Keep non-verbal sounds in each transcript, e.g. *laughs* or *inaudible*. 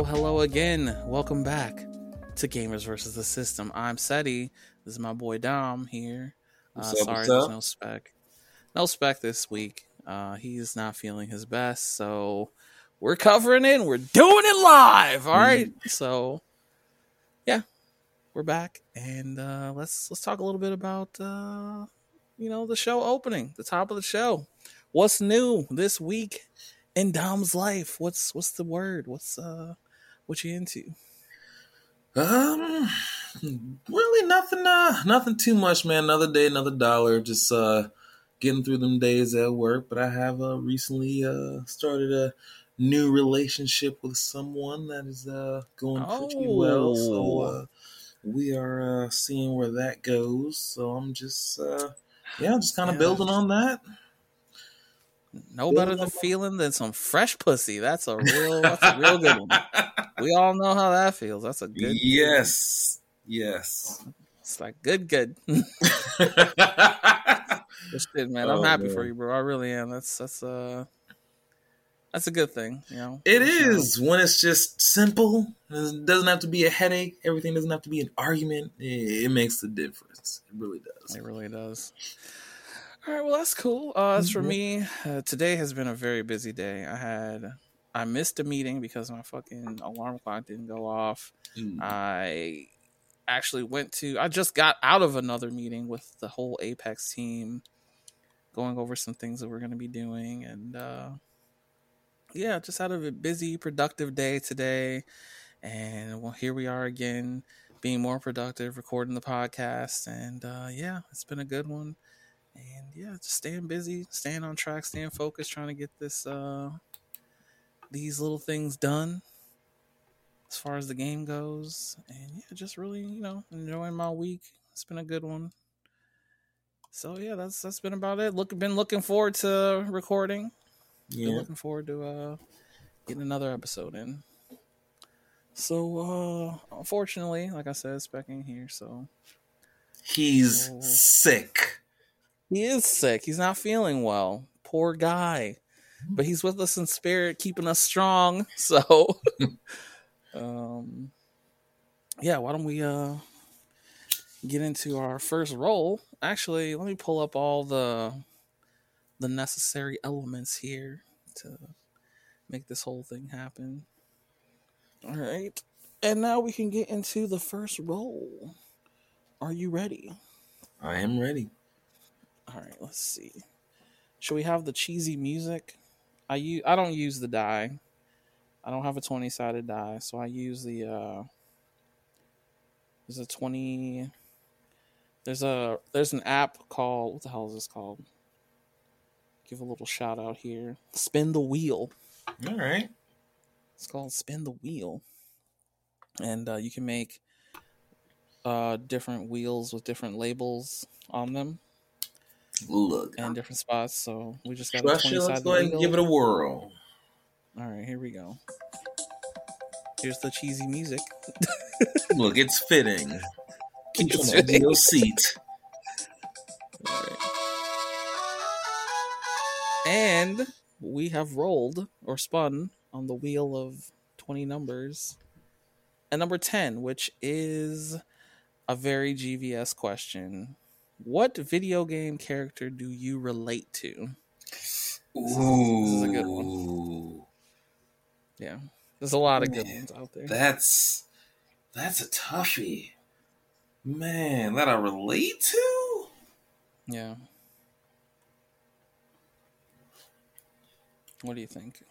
Hello, hello again. Welcome back to Gamers versus the System. I'm Cetty. This is my boy Dom here. Uh, up, sorry, there's no spec. No spec this week. Uh, he's not feeling his best, so we're covering it. and We're doing it live. All right. Mm-hmm. So, yeah, we're back, and uh, let's let's talk a little bit about uh, you know the show opening, the top of the show. What's new this week in Dom's life? What's what's the word? What's uh what you into? Um, really nothing. Uh, nothing too much, man. Another day, another dollar. Just uh, getting through them days at work. But I have uh recently uh started a new relationship with someone that is uh going pretty well. So Oh. uh, we are uh seeing where that goes. So I'm just uh yeah, just kind of Yeah. building on that. No better than feeling than some fresh pussy. That's a real that's a real good one. *laughs* We all know how that feels. That's a good yes, yes. It's like good good. *laughs* *laughs* Good shit, man. I'm Oh, happy man. for you, bro. I really am. That's that's uh that's a good thing, you know. It uh, is when it's just simple. It doesn't have to be a headache. Everything doesn't have to be an argument. It, it makes the difference. It really does. It really does. All right, well that's cool. Uh, as for Mhm. me, uh, today has been a very busy day. I had I missed a meeting because my fucking alarm clock didn't go off. Mm. I actually went to I just got out of another meeting with the whole Apex team going over some things that we're going to be doing and uh yeah, just had a busy productive day today and well here we are again being more productive recording the podcast and uh yeah, it's been a good one. And yeah, just staying busy, staying on track, staying focused, trying to get this uh these little things done as far as the game goes. And yeah, just really, you know, enjoying my week. It's been a good one. So yeah, that's that's been about it. Look been looking forward to recording. Been Yeah. looking forward to uh getting another episode in. So uh unfortunately, like I said, specking here, so He's Oh. sick. He is sick. He's not feeling well. Poor guy. But he's with us in spirit, keeping us strong. *laughs* So um yeah, why don't we uh get into our first role? Actually, let me pull up all the the necessary elements here to make this whole thing happen. All right. And now we can get into the first role. Are you ready? I am ready. All right, let's see. Should we have the cheesy music? I use I don't use the die. I don't have a 20 sided die, so I use the uh there's a 20 there's a there's an app called what the hell is this called? Give a little shout out here. Spin the wheel. All right. It's called Spin the Wheel. And uh, you can make uh different wheels with different labels on them Look. in different spots. So we just got a Trust 20 you. Let's go ahead and give it a whirl. All right, here we go. Here's the cheesy music. *laughs* Look, it's fitting. Keep It's on the edge of fitting. your seat. All right. And we have rolled or spun on the wheel of 20 numbers. And number 10, which is a very GVS question. What video game character do you relate to? Ooh. this is a good Yeah. There's a lot of good ones out there. That's that's a toughie. Man, that I relate to? yeah. What do you think?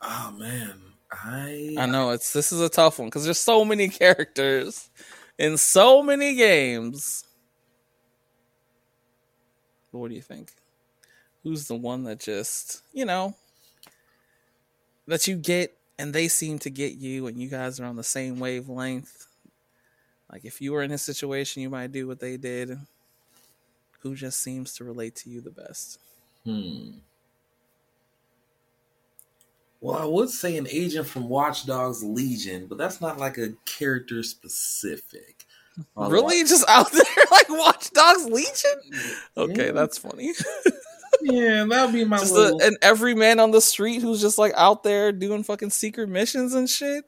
Oh man. I I know it's this is a tough one because there's so many *laughs* characters in so many games. But what do you think? Who's the one that just you know that you get and they seem to get you and you guys are on the same wavelength? Like if you were in his situation, you might do what they did. Who just seems to relate to you the best? Hmm. Well, I would say an agent from Watch Dogs Legion, but that's not like a character specific. Really, just out *laughs* there like Watch Dogs Legion? Mm-hmm. Okay, Yeah. that's funny. *laughs* yeah, that'd be my just little. a, and every man on the street who's just like out there doing fucking secret missions and shit.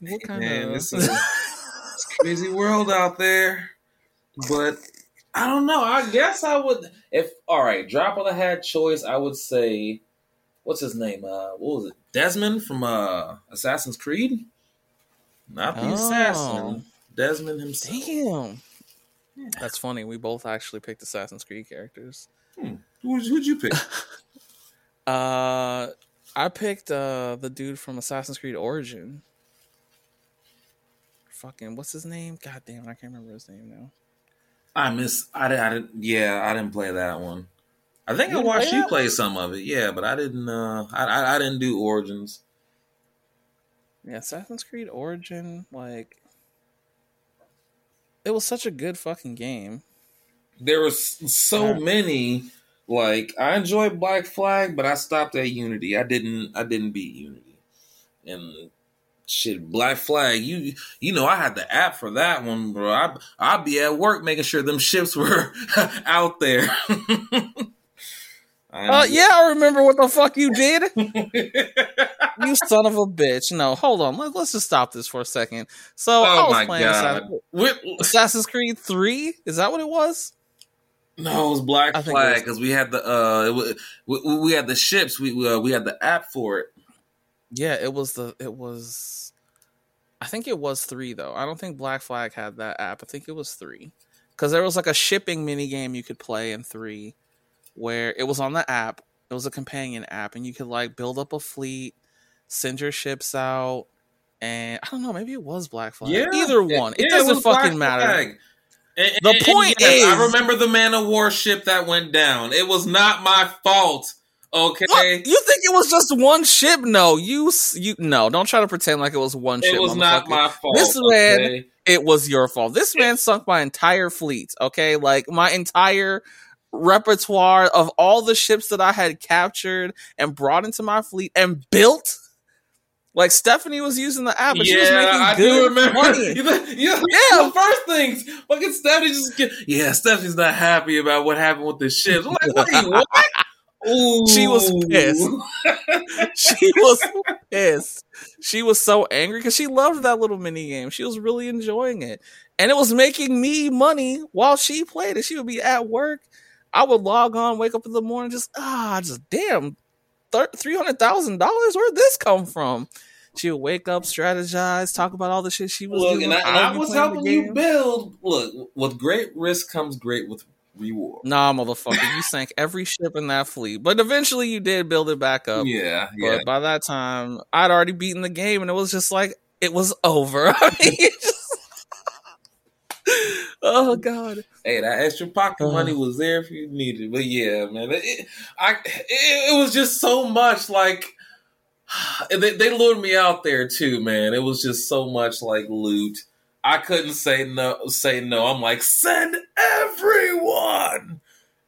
What kind Man, of? it's a, it's a crazy world out there. But I don't know. I guess I would if all right, drop of the hat choice, I would say what's his name? Uh what was it? Desmond from uh Assassin's Creed? Not the Oh. assassin. Desmond himself. Damn. That's funny. We both actually picked Assassin's Creed characters. Who'd, who'd you pick? *laughs* Uh, I picked uh the dude from Assassin's Creed Origin. Fucking what's his name? God damn, it, I can't remember his name now. I miss I didn't, I didn't yeah, I didn't play that one. I think You I watched play you play some of it, yeah, but I didn't uh I I, I didn't do Origins. Yeah, Assassin's Creed Origin, like it was such a good fucking game. there was so Yeah. many like i enjoyed black flag but i stopped at unity i didn't i didn't beat unity and shit black flag you you know i had the app for that one bro i i'd be at work making sure them ships *laughs* were out there *laughs* Uh, yeah, I remember what the fuck you did. *laughs* you son of a bitch. No, hold on. Let, let's just stop this for a second. So I oh was my playing god Assassin- With- Assassin's Creed 3. Is that what it was? no it was black I flag because we had the uh it was, we, we had the ships we uh, we had the app for it Yeah, it was the it was I think it was 3 though. I don't think Black Flag had that app. I think it was 3. Cuz there was like a shipping mini game you could play in 3 where it was on the app. It was a companion app and you could like build up a fleet, send your ships out and I don't know, maybe it was Black Flag. Either one. It Yeah, doesn't Black fucking matter. Flag. And- The and- and point yes, I remember the man of war ship that went down. It was not my fault. Okay? You think it was just one ship? No, you you no. Don't try to pretend like it was one ship. it was not my fault. This man- okay? It was your fault. This man sunk my entire fleet. Okay, like my entire repertoire of all the ships that I had captured and brought into my fleet and built. Like Stephanie was using the app, but she was yeah, making I do remember. money. *laughs* Know, Yeah. the first things, fucking Stephanie just get, yeah, Stephanie's not happy about what happened with the ships. I'm like, wait, *laughs* what? Ooh. She was pissed. *laughs* she was pissed. She was so angry because she loved that little mini game. She was really enjoying it. And it was making me money while she played it. She would be at work. I would log on, wake up in the morning, just, ah, just damn, $300,000? Where'd this come from? She would wake up, strategize, talk about all the shit she was Look, doing. and I, and I was helping you build. Look, with great risk comes great with reward. Nah, motherfucker, you sank every ship in that fleet. But eventually you did build it back up. yeah, But yeah. by that time, I'd already beaten the game, and it was just like it was over. *laughs* I mean, just- oh god, Hey, that extra pocket Uh. money was there if you needed. it. But yeah, man, it, I it, it was just so much like *sighs* they, they lured me out there too, man. It was just so much like loot. I couldn't say no. Say no. I'm like send everyone,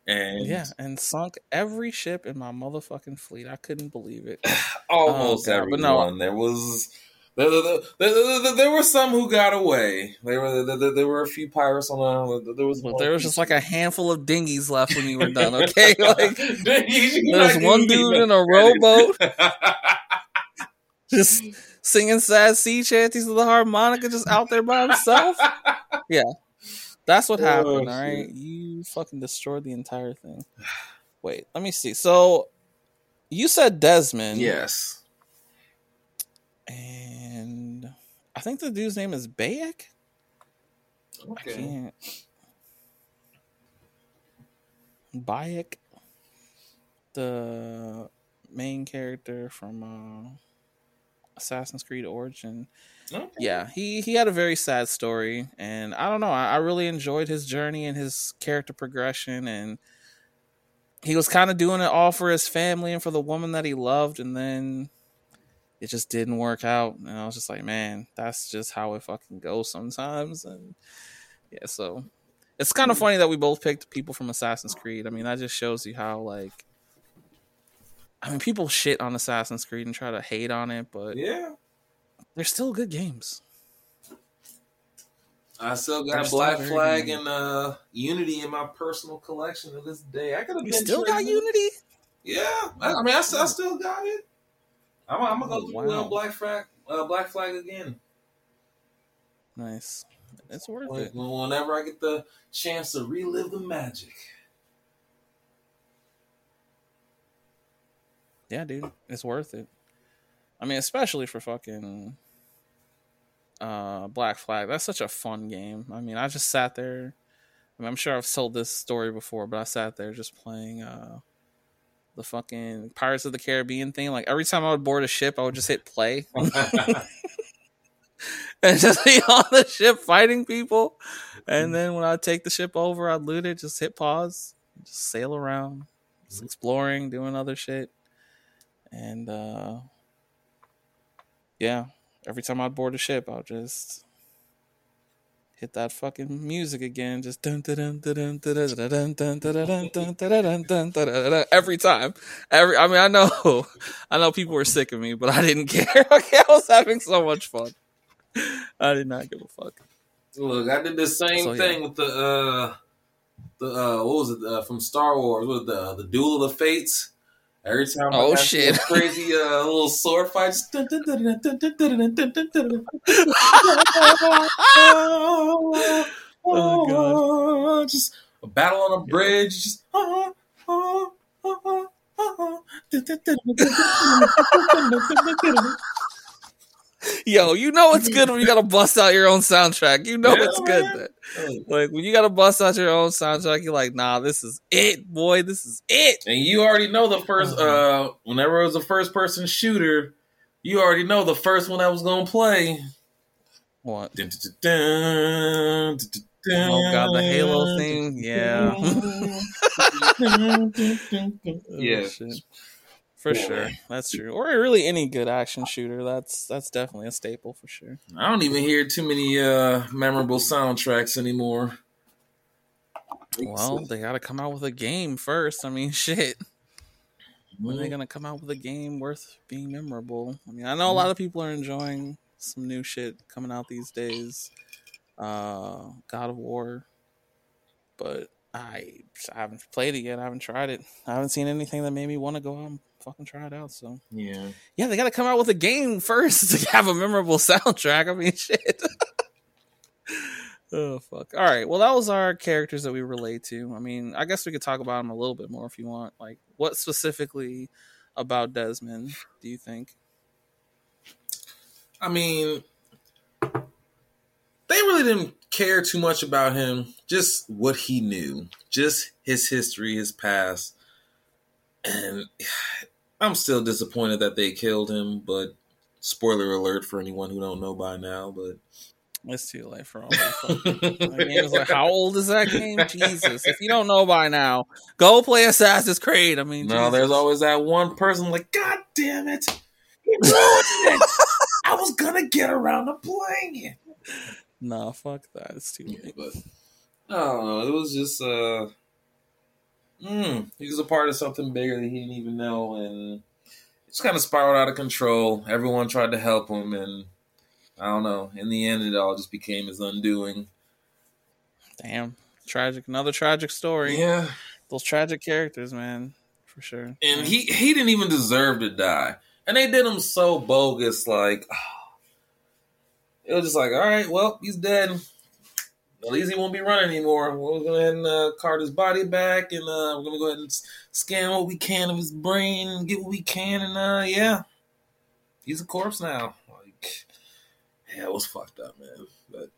and yeah, and sunk every ship in my motherfucking fleet. I couldn't believe it. *sighs* almost Oh, everyone. but no. There was. There, there, there, there- were some who got away. There were there, were a few pirates on the. There was there was just like a handful of dinghies left when you were done. *laughs* Okay, *laughs* like There's one dude in a rowboat *laughs* just singing sad sea shanties with a harmonica, just out there by himself. Yeah, that's what Oh, happened, all right? shit. You fucking destroyed the entire thing. Wait, let me see. So you said Desmond. yes. And I think the dude's name is Bayek. I can't. Bayek, the main character from uh, Assassin's Creed Origin. Okay. Yeah, he he had a very sad story, and I don't know. I, I really enjoyed his journey and his character progression, and he was kind of doing it all for his family and for the woman that he loved, and then it just didn't work out. And I was just like, man, that's just how it fucking goes sometimes. And yeah, so it's kind of funny that we both picked people from Assassin's Creed. I mean, that just shows you how like. I mean, people shit on Assassin's Creed and try to hate on it, but Yeah. they're still good games. I still got They're Black still Flag good. and uh, Unity in my personal collection to this day. I could have You still got Unity? Yeah, I, I mean, I, I still got it. I'm, I'm gonna go Oh, through uh, wow. Black Flag, uh, Black Flag again. Nice. It's worth it. whenever I get the chance to relive the magic. Yeah, dude, it's worth it. I mean, especially for fucking uh Black Flag. That's such a fun game. I mean, I just sat there. I mean, I'm sure I've told this story before, but I sat there just playing uh the fucking Pirates of the Caribbean thing. Like every time I would board a ship, I would just hit play *laughs* *laughs* and just be on the ship fighting people. And then when I take the ship over, I'd loot it, just hit pause, just sail around, just exploring, doing other shit. And uh yeah, every time I'd board a ship, I'll just hit that fucking music again, just dun dun dun dun dun dun dun dun dun dun dun dun dun dun dun dun dun every time. Every I mean I know I know people were sick of me, but I didn't care. Okay, I was having so much fun. I did not give a fuck. Look, I did the same So, yeah. thing with the uh the uh what was it uh, from Star Wars with the the Duel of the Fates. Every time oh shit, crazy uh, little sword fight. oh god, just a battle on a bridge. Just, *laughs* Yo, you know it's good *laughs* when you gotta bust out your own soundtrack. You know Yeah, it's good. man. Then. Oh, Like when you gotta bust out your own soundtrack, you're like, nah, this is it, boy. This is it. And you already know the first uh whenever it was a first person shooter, you already know the first one that was gonna play. What? Dun, dun, dun, dun, dun, dun, Oh god, the Halo thing. Yeah. Yeah. For Yeah, sure. That's true. Or really any good action shooter. That's that's definitely a staple for sure. I don't even hear too many uh memorable soundtracks anymore. Well, they gotta come out with a game first. I mean *laughs* shit. When are they Mhm. gonna come out with a game worth being memorable? I mean, I know a lot of people are enjoying some new shit coming out these days. Uh God of War. But I I haven't played it yet. I haven't tried it. I haven't seen anything that made me want to go out and fucking try it out. So yeah. yeah, they gotta come out with a game first *laughs* to have a memorable soundtrack. I mean *laughs* shit. oh fuck. All right. Well, that was our characters that we relate to. I mean, I guess we could talk about them a little bit more if you want. Like, what specifically about Desmond do you think? I mean, they really didn't care too much about him, just what he knew, just his history, his past. And I'm still disappointed that they killed him, but spoiler alert for anyone who don't know by now, but It's too late for all that. Game is like, how old is that game? Jesus! If you don't know by now, go play Assassin's Creed. I mean, no, Jesus. there's always that one person like, God damn it. You ruined it. I was gonna get around to playing it. Nah, fuck that. It's too late. but I don't know. It was just uh, mm, he was a part of something bigger that he didn't even know, and it just kind of spiraled out of control. Everyone tried to help him, and I don't know. In the end, it all just became his undoing. Damn, tragic. Another tragic story. Yeah, Those tragic characters, man, for sure. and he he didn't even deserve to die, and they did him so bogus. Like *sighs* it was just like, all right, well, he's dead. At least he won't be running anymore. We'll go ahead and uh, cart his body back, and uh, we're gonna go ahead and scan what we can of his brain and get what we can, and uh, yeah, he's a corpse now. Like, yeah, it was fucked up, man. But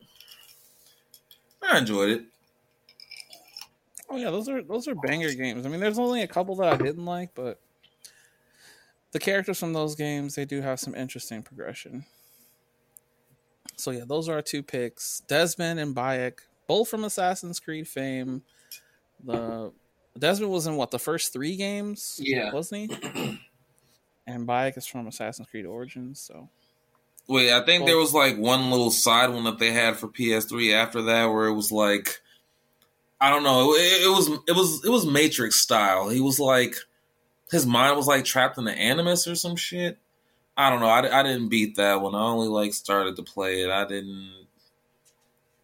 I enjoyed it. Oh yeah, those are those are banger games. I mean, there's only a couple that I didn't like, but the characters from those games they do have some interesting progression. So yeah, those are our two picks: Desmond and Bayek, both from Assassin's Creed fame. The Desmond was in what the first three games, Yeah. wasn't he? *clears throat* And Bayek is from Assassin's Creed Origins, so Wait, I think there was like one little side one that they had for PS3 after that, where it was like, I don't know, it, it was it was it was Matrix style. He was like, his mind was like trapped in the Animus or some shit. I don't know. I, I didn't beat that one. I only like started to play it. I didn't.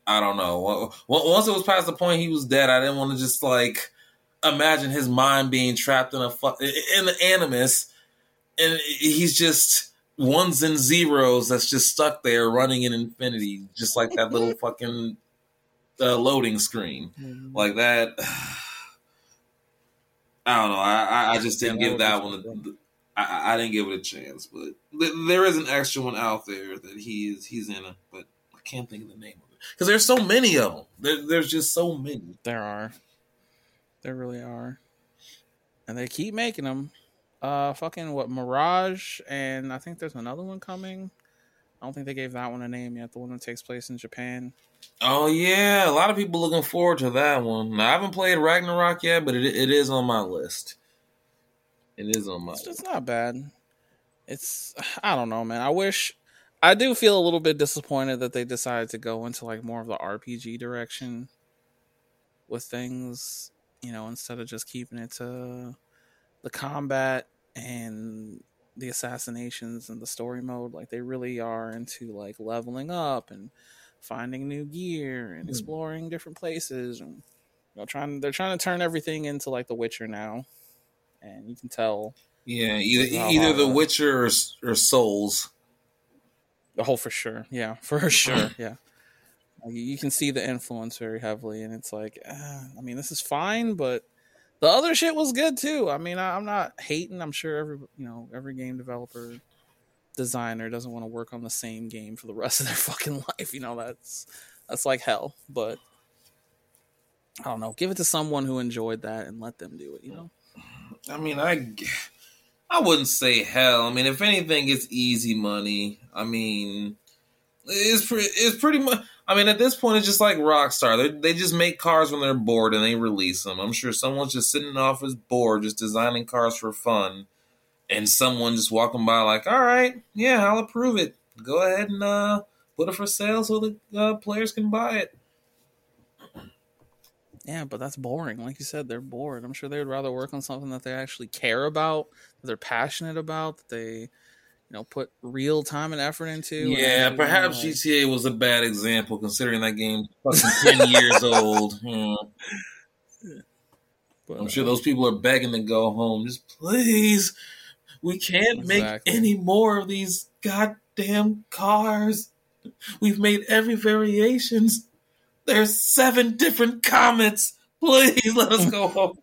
I don't know. Once it was past the point he was dead, I didn't want to just like imagine his mind being trapped in a fu- in the animus, and he's just ones and zeros that's just stuck there running in infinity, just like that little *laughs* fucking uh, loading screen, mm-hmm. like that. *sighs* I don't know. I I just didn't yeah, give that one. I, I didn't give it a chance, but there is an extra one out there that he is he's in but I can't think of the name of it because there's so many of them. There, there's just so many. There are. There really are. And they keep making them. Uh, fucking what Mirage, and I think there's another one coming. I don't think they gave that one a name yet. The one that takes place in Japan. Oh yeah, a lot of people looking forward to that one. Now, I haven't played Ragnarok yet, but it it is on my list. It is on my. It's, not bad. It's I don't know, man. I wish I do feel a little bit disappointed that they decided to go into like more of the RPG direction with things you know, instead of just keeping it to the combat and the assassinations and the story mode, like they really are into like leveling up and finding new gear and hmm. exploring different places and you know trying they're trying to turn everything into like The Witcher now, and you can tell. Yeah, either either The Witcher or, or Souls. Oh, for sure. Yeah, *laughs* for sure. Yeah you can see the influence very heavily, and it's like, uh, I mean, this is fine, but the other shit was good too. I mean, I, am not hating. I'm sure every you know every game developer designer doesn't want to work on the same game for the *laughs* rest of their fucking life. You know, that's that's like hell. But I don't know. Give it to someone who enjoyed that and let them do it. You know. I mean, I I wouldn't say hell. I mean, if anything, it's easy money. I mean, it's pretty. It's pretty much. I mean, at this point, it's just like Rockstar. They they just make cars when they're bored and they release them. I'm sure someone's just sitting off his board, just designing cars for fun, and someone just walking by like, "All right, yeah, I'll approve it. Go ahead and uh, put it for sale so the uh, players can buy it." Yeah, but that's boring. Like you said, they're bored. I'm sure they would rather work on something that they actually care about, that they're passionate about, that they you know put real time and effort into. Yeah, perhaps like... GTA was a bad example considering that game fucking ten years old. *laughs* Hmm. *laughs* But, I'm sure those people are begging to go home. Just please, we can't exactly. make any more of these goddamn cars. We've made every variations. There's seven different comets. Please let us go home.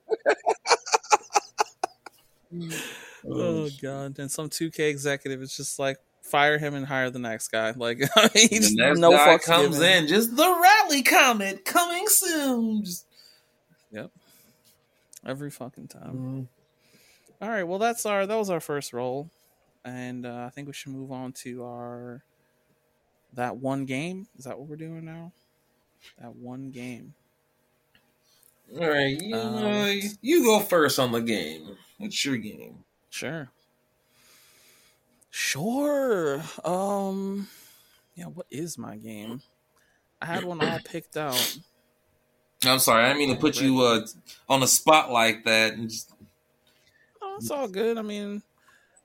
Oh god! And some 2K executive is just like fire him and hire the next guy. Like *laughs* he just the no guy comes given. in, just the rally comet coming soon. Just... Yep. Every fucking time. Mm-hmm. All right. Well, that's our that was our first roll, and uh, I think we should move on to our that one game. Is that what we're doing now? That one game. All right, you, um, uh, you go first on the game. What's your game. Sure. Sure. Um yeah, what is my game? I had one all picked out. *clears throat* I'm sorry, I didn't mean to put you uh, on a spot like that. And just... Oh, it's all good. I mean,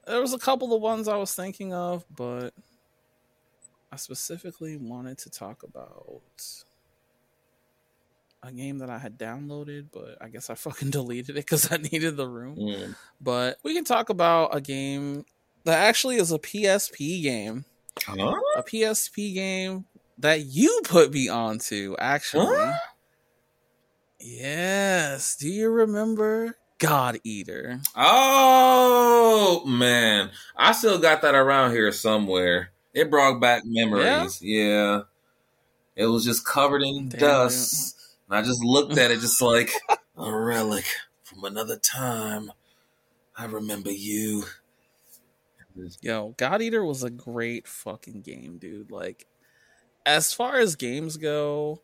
there was a couple of ones I was thinking of, but I specifically wanted to talk about a game that I had downloaded, but I guess I fucking *laughs* deleted it because I needed the room. Mm. But we can talk about a game that actually is a PSP game. Huh? A PSP game that you put me onto, actually. Huh? Yes. Do you remember God Eater? Oh, man. I still got that around here somewhere. It brought back memories. Yeah. yeah. It was just covered in Damn. dust and I just looked at it just like a relic from another time. I remember you. Yo, God Eater was a great fucking game, dude. Like, as far as games go,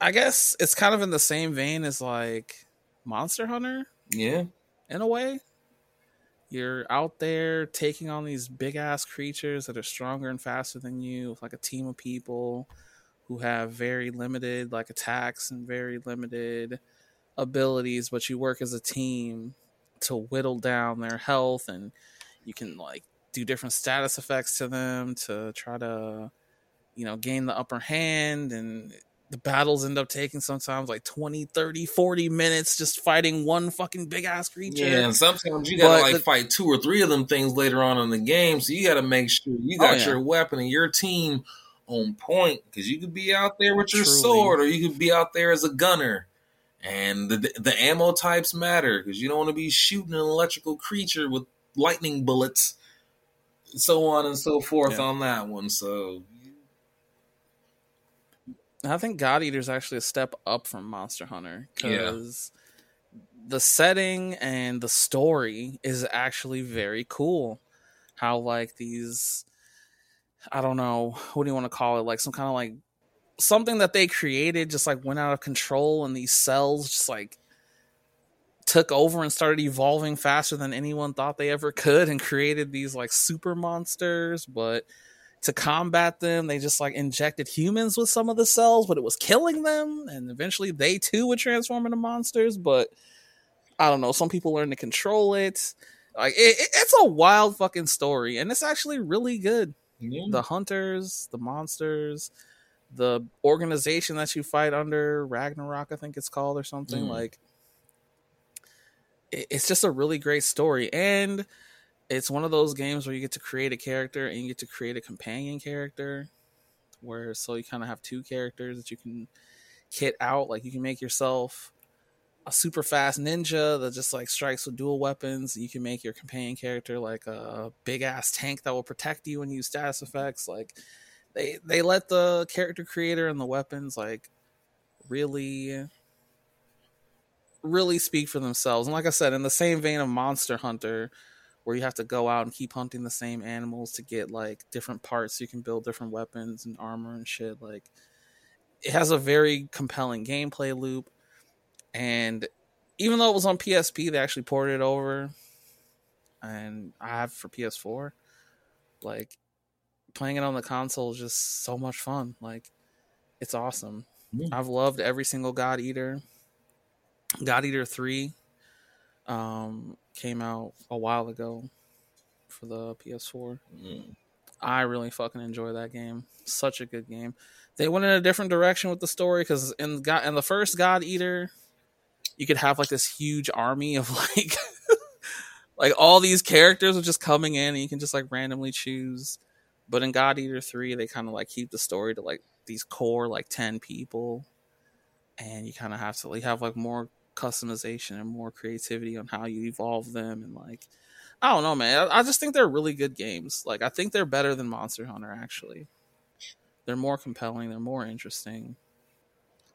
I guess it's kind of in the same vein as like Monster Hunter. Yeah. In a way. You're out there taking on these big ass creatures that are stronger and faster than you with like a team of people who have very limited like attacks and very limited abilities, but you work as a team to whittle down their health and you can like do different status effects to them to try to you know, gain the upper hand and the battles end up taking sometimes like 20, 30, 40 minutes just fighting one fucking big ass creature. Yeah, and sometimes you gotta But like the- fight two or three of them things later on in the game. So you gotta make sure you oh, got Oh, yeah. your weapon and your team on point because you could be out there with your Truly. sword or you could be out there as a gunner. And the the ammo types matter because you don't want to be shooting an electrical creature with lightning bullets, so on and so forth Yeah. on that one. So I think God Eater is actually a step up from Monster Hunter Yeah. because the setting and the story is actually very cool. How like these, I don't know, what do you want to call it? Like some kind of like something that they created just like went out of control, and these cells just like took over and started evolving faster than anyone thought they ever could, and created these like super monsters, but to combat them they just like injected humans with some of the cells but it was killing them and eventually they too would transform into monsters but i don't know some people learn to control it like it, it- it's a wild fucking story and it's actually really good the hunters the monsters the organization that you fight under ragnarok i think it's called or something Mm. like it- it's just a really great story and it's one of those games where you get to create a character and you get to create a companion character where so you kind of have two characters that you can kit out like you can make yourself a super fast ninja that just like strikes with dual weapons. You can make your companion character like a big ass tank that will protect you and use status effects. Like they they let the character creator and the weapons like really really speak for themselves. And like i said in the same vein of monster hunter where you have to go out and keep hunting the same animals to get like different parts so you can build different weapons and armor and shit like it has a very compelling gameplay loop and even though it was on PSP they actually ported it over and I have for PS4 like playing it on the console is just so much fun like it's awesome. I've loved every single God Eater God Eater 3 um came out a while ago for the PS4. Mm. I really fucking enjoy that game. Such a good game. They went in a different direction with the story because in God in the first God Eater, you could have like this huge army of *laughs* like like all these characters are just coming in and you can just like randomly choose. But in God Eater 3, they kind of like keep the story to like these core like 10 people. And you kind of have to like have like more customization and more creativity on how you evolve them and like I don't know, man. I, I just think they're really good games. Like I think they're better than Monster Hunter actually. They're more compelling, they're more interesting.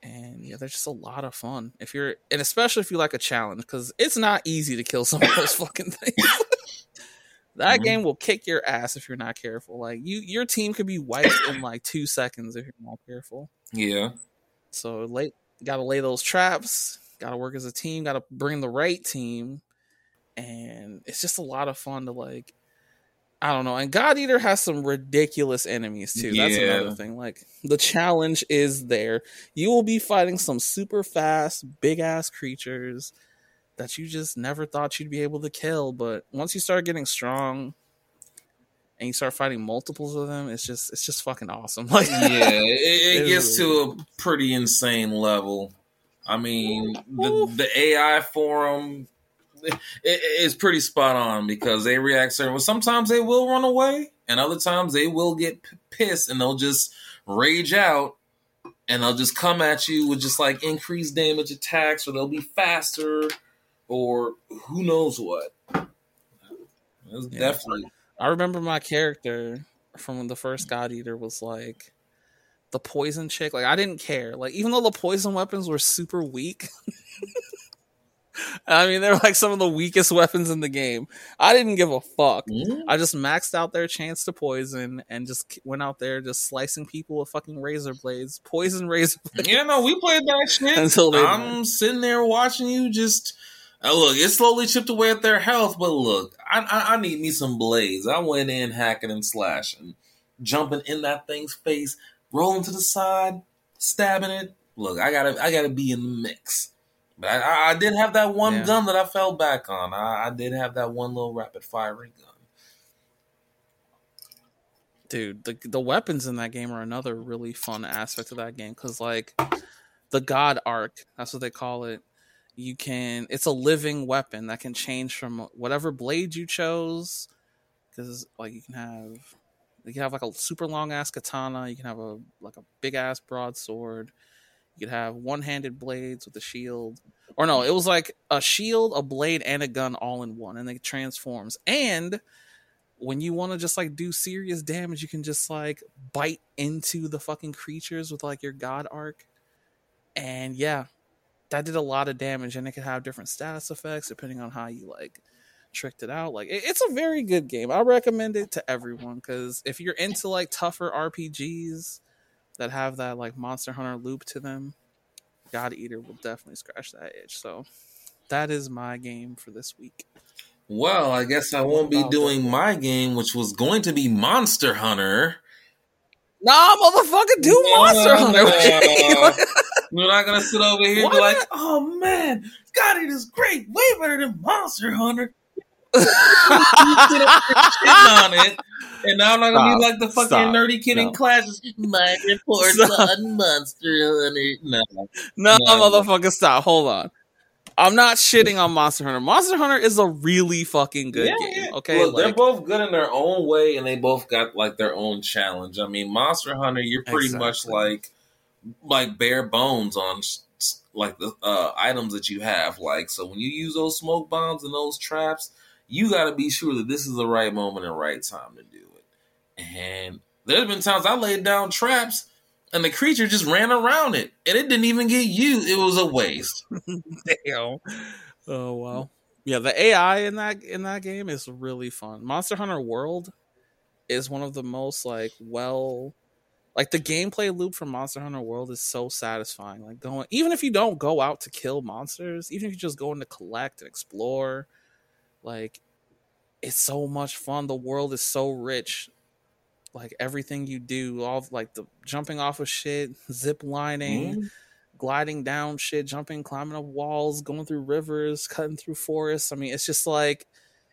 And yeah, they're just a lot of fun. If you're and especially if you like a challenge cuz it's not easy to kill *laughs* some of those fucking things. *laughs* that Mhm. game will kick your ass if you're not careful. Like you your team could be wiped in like 2 seconds if you're not careful. Yeah. So late got to lay those traps, got to work as a team, got to bring the right team, and it's just a lot of fun to like. I don't know, and God Eater has some ridiculous enemies too. That's Yeah. another thing. Like the challenge is there. You will be fighting some super fast, big ass creatures that you just never thought you'd be able to kill. But once you start getting strong and you start fighting multiples of them, it's just it's just fucking awesome. *laughs* Like yeah, it, it *laughs* gets to a pretty insane level. I mean, the, the AI forum it, is pretty spot on because they react certain. Well, sometimes they will run away, and other times they will get p- pissed and they'll just rage out, and they'll just come at you with just like increased damage attacks, or they'll be faster, or who knows what. It's Yeah. definitely I remember my character from the first God Eater was like the poison chick. Like I didn't care. Like even though the poison weapons were super weak. *laughs* I mean, they're like some of the weakest weapons in the game. I didn't give a fuck. Mm, I just maxed out their chance to poison and just went out there just slicing people with fucking razor blades, poison *laughs* razor blades. Yeah, no, we played that shit. Until I'm sitting there watching you just. Uh, look, it slowly chipped away at their health, but look, I, I, I need me some blades. I went in hacking and slashing, jumping in that thing's face, rolling to the side, stabbing it. Look, I gotta I gotta be in the mix. But I, I, I did have that one Yeah. gun that I fell back on. I, I did have that one little rapid firing gun. dude, the the weapons in that game are another really fun aspect of that game because like the God Arc, that's what they call it. You can it's a living weapon that can change from whatever blade you chose. Because like you can have you can have like a super long ass katana, you can have a like a big ass broadsword, you could have one handed blades with a shield. Or no, it was like a shield, a blade, and a gun all in one, and it transforms. And when you want to just like do serious damage, you can just like bite into the fucking creatures with like your god arc. And yeah, that did a lot of damage, and it could have different status effects depending on how you like tricked it out. Like it's a very good game. I recommend it to everyone because if you're into like tougher RPGs that have that like Monster Hunter loop to them, God Eater will definitely scratch that itch. So that is my game for this week. Well, I guess I won't be doing my game, which was going to be Monster Hunter. Nah, motherfucker, do Monster Hunter. *laughs* We're not gonna sit over here and be like, "Oh man, God, it is great, way better than Monster Hunter." On it, and now I'm not gonna Stop. be like the fucking Stop. nerdy kid no. in classes. My reports Stop. on Monster Hunter. No, no, no, motherfucker, stop. Hold on. I'm not shitting on Monster Hunter. Monster Hunter is a really fucking good yeah, game. Okay, like, they're both good in their own way, and they both got like their own challenge. I mean, Monster Hunter, you're pretty exactly. much like like bare bones on like the uh, items that you have. Like, so when you use those smoke bombs and those traps, you got to be sure that this is the right moment and right time to do it. And there's been times I laid down traps and the creature just ran around it, and it didn't even get used. It was a waste. *laughs* Damn. Oh wow. Yeah, the AI in that in that game is really fun. Monster Hunter World is one of the most like well like the gameplay loop from Monster Hunter World is so satisfying. Like going even if you don't go out to kill monsters, even if you just go in to collect and explore, like it's so much fun. The world is so rich like everything you do, all like the jumping off of shit, *laughs* zip lining, mm-hmm. gliding down shit, jumping, climbing up walls, going through rivers, cutting through forests. I mean, it's just like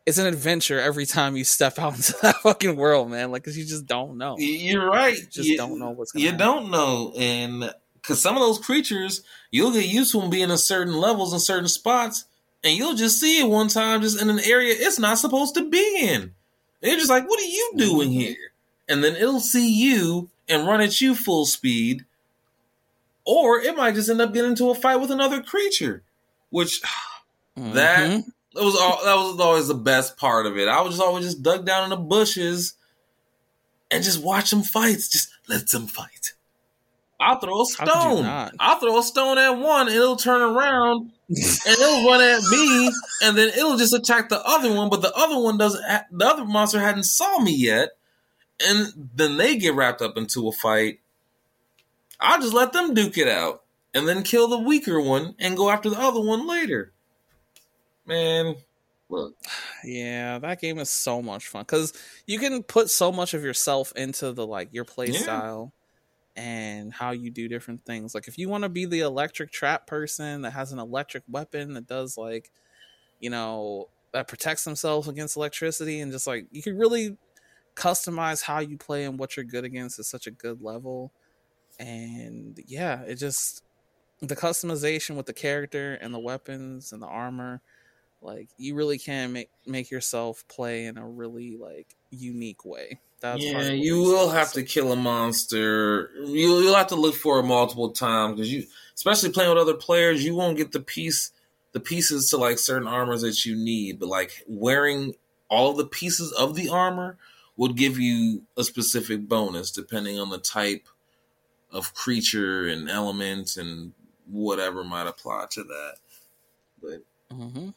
it's an adventure every time you step out *laughs* into that fucking world, man. Like, cause you just don't know. You're right. You just you, don't know what's. going. You happen. don't know, and because some of those creatures, you'll get used to them being in certain levels in certain spots, and you'll just see it one time just in an area it's not supposed to be in. And you're just like, what are you doing mm-hmm. here? and then it'll see you and run at you full speed, or it might just end up getting into a fight with another creature, which *sighs* mm-hmm. that was all that was always the best part of it. I was just always just dug down in the bushes and just watch them fights. Just let them fight. I'll throw a stone. I'll throw a stone at one, and it'll turn around and it'll run at me, and then it'll just attack the other one. But the other one doesn't. The other monster hadn't saw me yet, and then they get wrapped up into a fight, I'll just let them duke it out and then kill the weaker one and go after the other one later. Man, look. Yeah, that game is so much fun because you can put so much of yourself into the like your play yeah. style and how you do different things. Like if you want to be the electric trap person that has an electric weapon that does like, you know, that protects themselves against electricity and just like you can really customize how you play and what you're good against at such a good level. And yeah, it just the customization with the character and the weapons and the armor, like you really can make make yourself play in a really like unique way. That's yeah, you will have to kill a monster. You'll you'll have to look for it multiple times because you, especially playing with other players, you won't get the piece, the pieces to like certain armors that you need. But like wearing all of the pieces of the armor would give you a specific bonus depending on the type of creature and element and whatever might apply to that. But mm-hmm.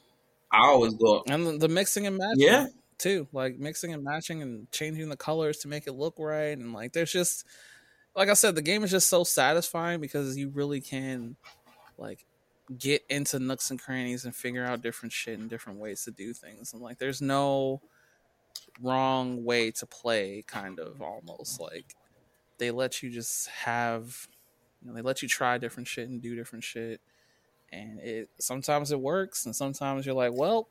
I always go and the mixing and matching, yeah, too. Like mixing and matching and changing the colors to make it look right, and like there's just like I said, the game is just so satisfying because you really can like get into nooks and crannies and figure out different shit and different ways to do things, and like there's no wrong way to play kind of almost like they let you just have you know, they let you try different shit and do different shit and it sometimes it works and sometimes you're like well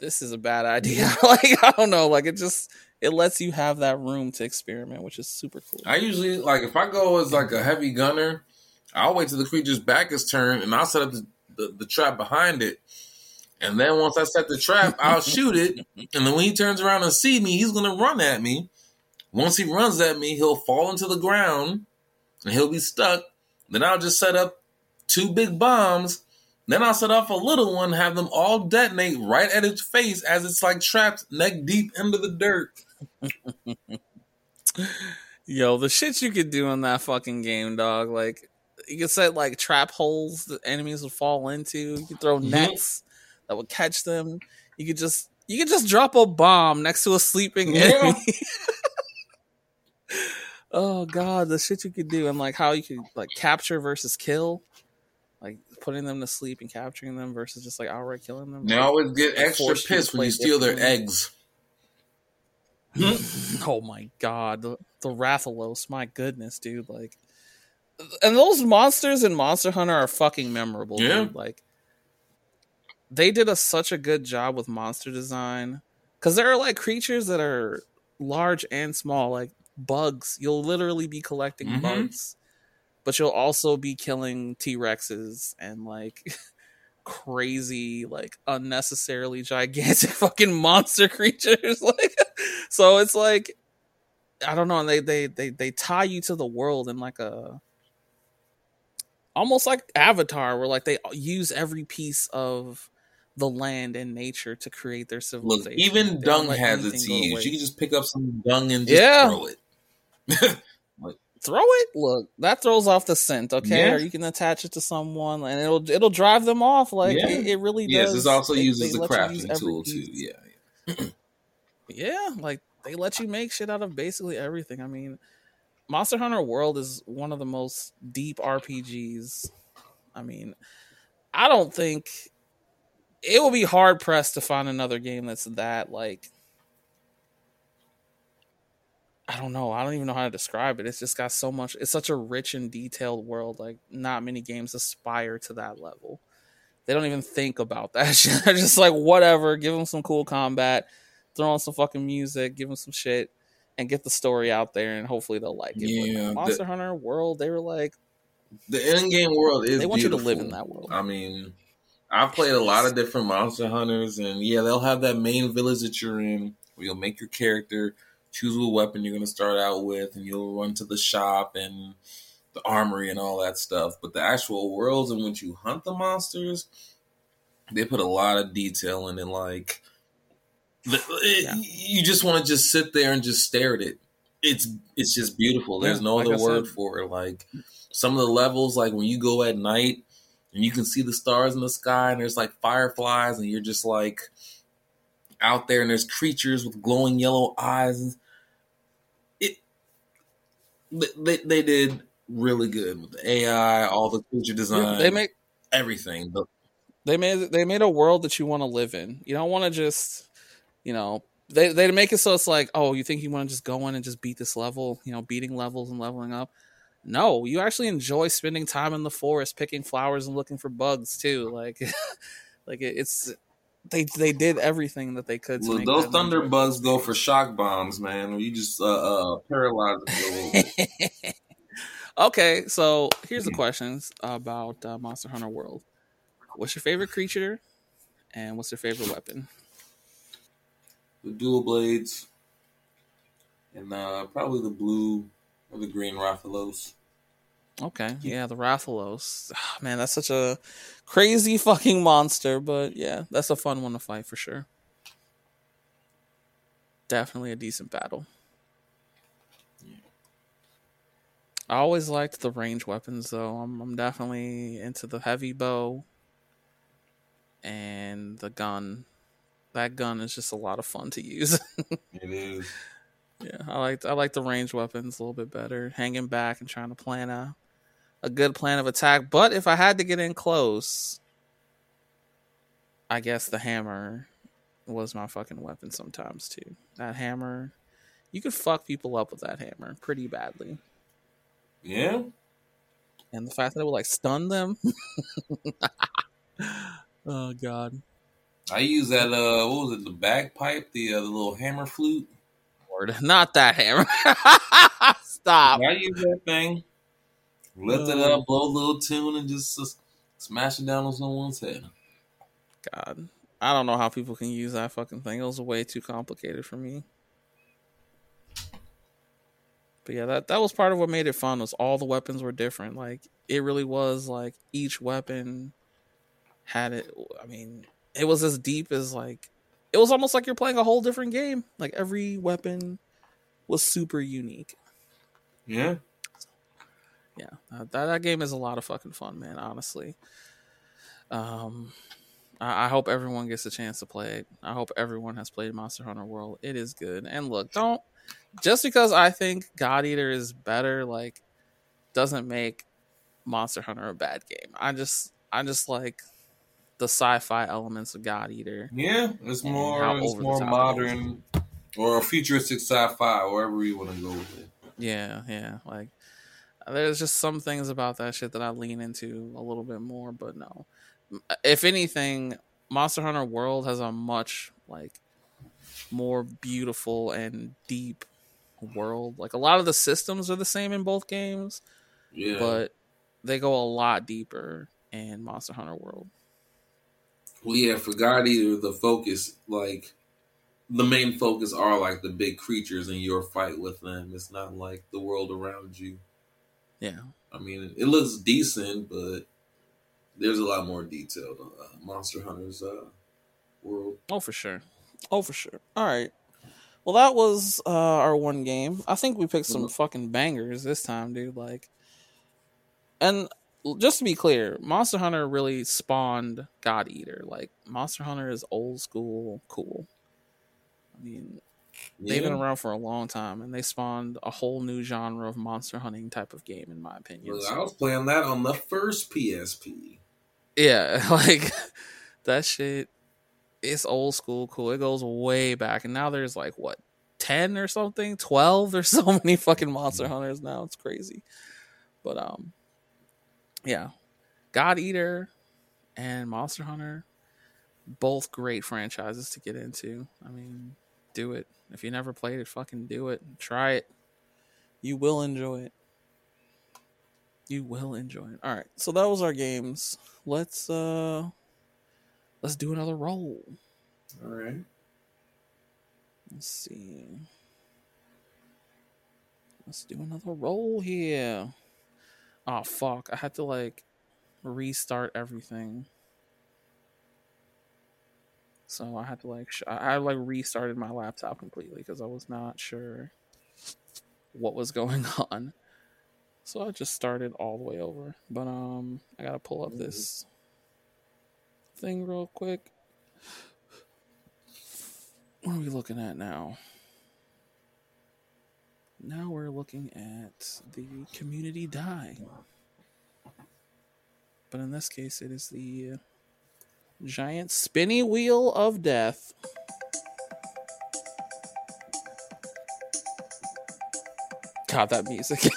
this is a bad idea. *laughs* like I don't know, like it just it lets you have that room to experiment, which is super cool. I usually like if I go as like a heavy gunner, I'll wait till the creature's back is turned and I'll set up the, the, the trap behind it. And then once I set the trap, I'll shoot it. *laughs* And then when he turns around and see me, he's gonna run at me. Once he runs at me, he'll fall into the ground and he'll be stuck. Then I'll just set up two big bombs. Then I'll set off a little one, have them all detonate right at its face as it's like trapped neck deep into the dirt. *laughs* Yo, the shit you could do in that fucking game, dog. Like you could set like trap holes that enemies would fall into. You could throw nets that would catch them. You could just you could just drop a bomb next to a sleeping Yeah. enemy. *laughs* oh god, the shit you could do and like how you could like capture versus kill. Like putting them to sleep and capturing them versus just like outright killing them. They always get extra force you to pissed when you steal their eggs. *laughs* oh my god, the, the Rathalos, my goodness, dude! Like, and those monsters in Monster Hunter are fucking memorable. Yeah. dude. like they did a such a good job with monster design because there are like creatures that are large and small, like bugs. You'll literally be collecting Mhm. bugs, but you'll also be killing T Rexes and like. *laughs* crazy like unnecessarily gigantic *laughs* fucking monster creatures *laughs* like so it's like i don't know and they they they they tie you to the world in like a almost like avatar where like they use every piece of the land and nature to create their civilization. Look, even They dung has its use. You can just pick up some dung and just Yeah. throw it. Throw it look that throws off the scent okay Yeah. or you can attach it to someone and it'll it'll drive them off like Yeah. it, it really yes, does it's also They- used they as a let use crafting tool too. piece. Yeah. yeah like they let you make shit out of basically everything i mean monster hunter world is one of the most deep rpgs i mean i don't think it will be hard pressed to find another game that's that like i don't know i don't even know how to describe it it's just got so much it's such a rich and detailed world like not many games aspire to that level they don't even think about that *laughs* shit they're just like whatever give them some cool combat throw on some fucking music, give them some shit, and get the story out there, and hopefully they'll like it. Yeah, the- Monster Hunter World, they were like, The end game world is they want you to live in that world. I mean, I've played a lot of different monster hunters, and yeah, they'll have that main village that you're in where you'll make your character choose what weapon you're going to start out with, and you'll run to the shop and the armory and all that stuff. But the actual worlds in which you hunt the monsters, they put a lot of detail in it. Like, the, it- Yeah. you just want to just sit there and just stare at it. It's it's just beautiful. There's Yeah, no other I word said. for it. Like some of the levels, like when you go at night and you can see the stars in the sky, and there's like fireflies, and you're just like out there, and there's creatures with glowing yellow eyes. It they they, did really good with the AI, all the creature design, they make everything. But they made they made a world that you want to live in. You don't want to just, you know, they they make it so it's like, oh, you think you want to just go in and just beat this level, you know, beating levels and leveling up. No, you actually enjoy spending time in the forest, picking flowers and looking for bugs too. Like, *laughs* like it, it's they they did everything that they could. To look, those that thunder enjoyable. bugs go for shock bombs, man. You just uh, uh paralyze them. *laughs* okay, so here's the questions about uh, Monster Hunter World. What's your favorite creature, and what's your favorite weapon? the dual blades, and uh, probably the blue or the green Rathalos. Okay, yeah, the Rathalos. Ah, Man, that's such a crazy fucking monster, but yeah, that's a fun one to fight for sure. Definitely a decent battle. Yeah. I always liked the range weapons though. I'm, I'm definitely into the heavy bow and the gun. That gun is just a lot of fun to use. *laughs* It is. Yeah, I like I like the range weapons a little bit better. Hanging back and trying to plan a a good plan of attack. But if I had to get in close, I guess the hammer was my fucking weapon sometimes too. That hammer, you could fuck people up with that hammer pretty badly. Yeah. And the fact that it would like stun them. *laughs* oh god. I use that. Uh, what was it? The bagpipe, the uh, the little hammer flute. Lord, *laughs* not that hammer. *laughs* Stop. I use that thing. Lift it up, blow a little tune, and just, just smash it down on someone's head. God, I don't know how people can use that fucking thing. It was way too complicated for me. But yeah, that that was part of what made it fun. Was all the weapons were different. Like it really was like each weapon had it. I mean, it was as deep as like it was almost like you're playing a whole different game. Like every weapon was super unique. Yeah. Yeah, that, that game is a lot of fucking fun, man. Honestly, um, I, I hope everyone gets a chance to play it. I hope everyone has played Monster Hunter World. It is good. And look, don't just because I think God Eater is better, like, doesn't make Monster Hunter a bad game. I just, I just like the sci-fi elements of God Eater. Yeah, it's more, it's more modern or futuristic sci-fi, wherever you want to go with it. Yeah, yeah, like there's just some things about that shit that I lean into a little bit more, but no. If anything, Monster Hunter World has a much like more beautiful and deep world. Like a lot of the systems are the same in both games, yeah, but they go a lot deeper in Monster Hunter World. Well, yeah, for God Eater, the focus, like the main focus, are like the big creatures and your fight with them. It's not like the world around you. Yeah. I mean, it looks decent, but there's a lot more detail uh, Monster Hunter's uh, world. Oh, for sure. Oh, for sure. All right. Well, that was uh, our one game. I think we picked some mm-hmm. fucking bangers this time, dude. Like, and just to be clear, Monster Hunter really spawned God Eater. Like, Monster Hunter is old school cool. I mean, yeah. They've been around for a long time, and they spawned a whole new genre of monster hunting type of game, in my opinion. Well, so, I was playing that on the first PSP. Yeah, *laughs* like that shit. It's old school cool. It goes way back, and now there's like what ten or something, twelve. There's *laughs* so many fucking monster mm-hmm. hunters now. It's crazy. But um, yeah, God Eater and Monster Hunter, both great franchises to get into. I mean, do it. If you never played it, fucking do it. Try it. You will enjoy it. You will enjoy it. All right. So that was our games. Let's uh let's do another roll. All right. Let's see. Let's do another roll here. Oh fuck. I had to like restart everything. So I had to like sh- I like restarted my laptop completely because I was not sure what was going *laughs* on. So I just started all the way over. But um I gotta pull up this thing real quick. What are we looking at now? Now we're looking at the community die. But in this case, it is the Giant spinny wheel of death. God, that music. *laughs*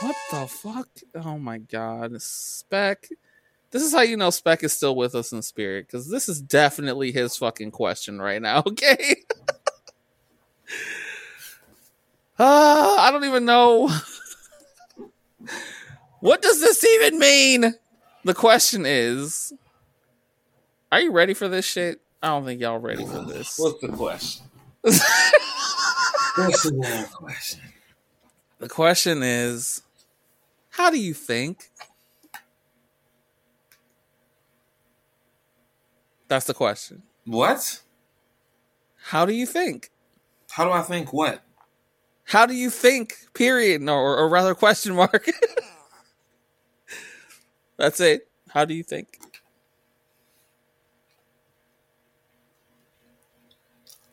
what the fuck? Oh my god. Spec. This is how you know Spec is still with us in spirit, because this is definitely his fucking question right now, *laughs* okay? uh, I don't even know. *laughs* What does this even mean? The question is, are you ready for this shit? I don't think y'all ready for this. *laughs* What's the question? *laughs* What's the question? The question is, how do you think? That's the question. What? How do you think? How do I think what? How do you think? Period, or, or rather, question mark. *laughs* That's it. How do you think?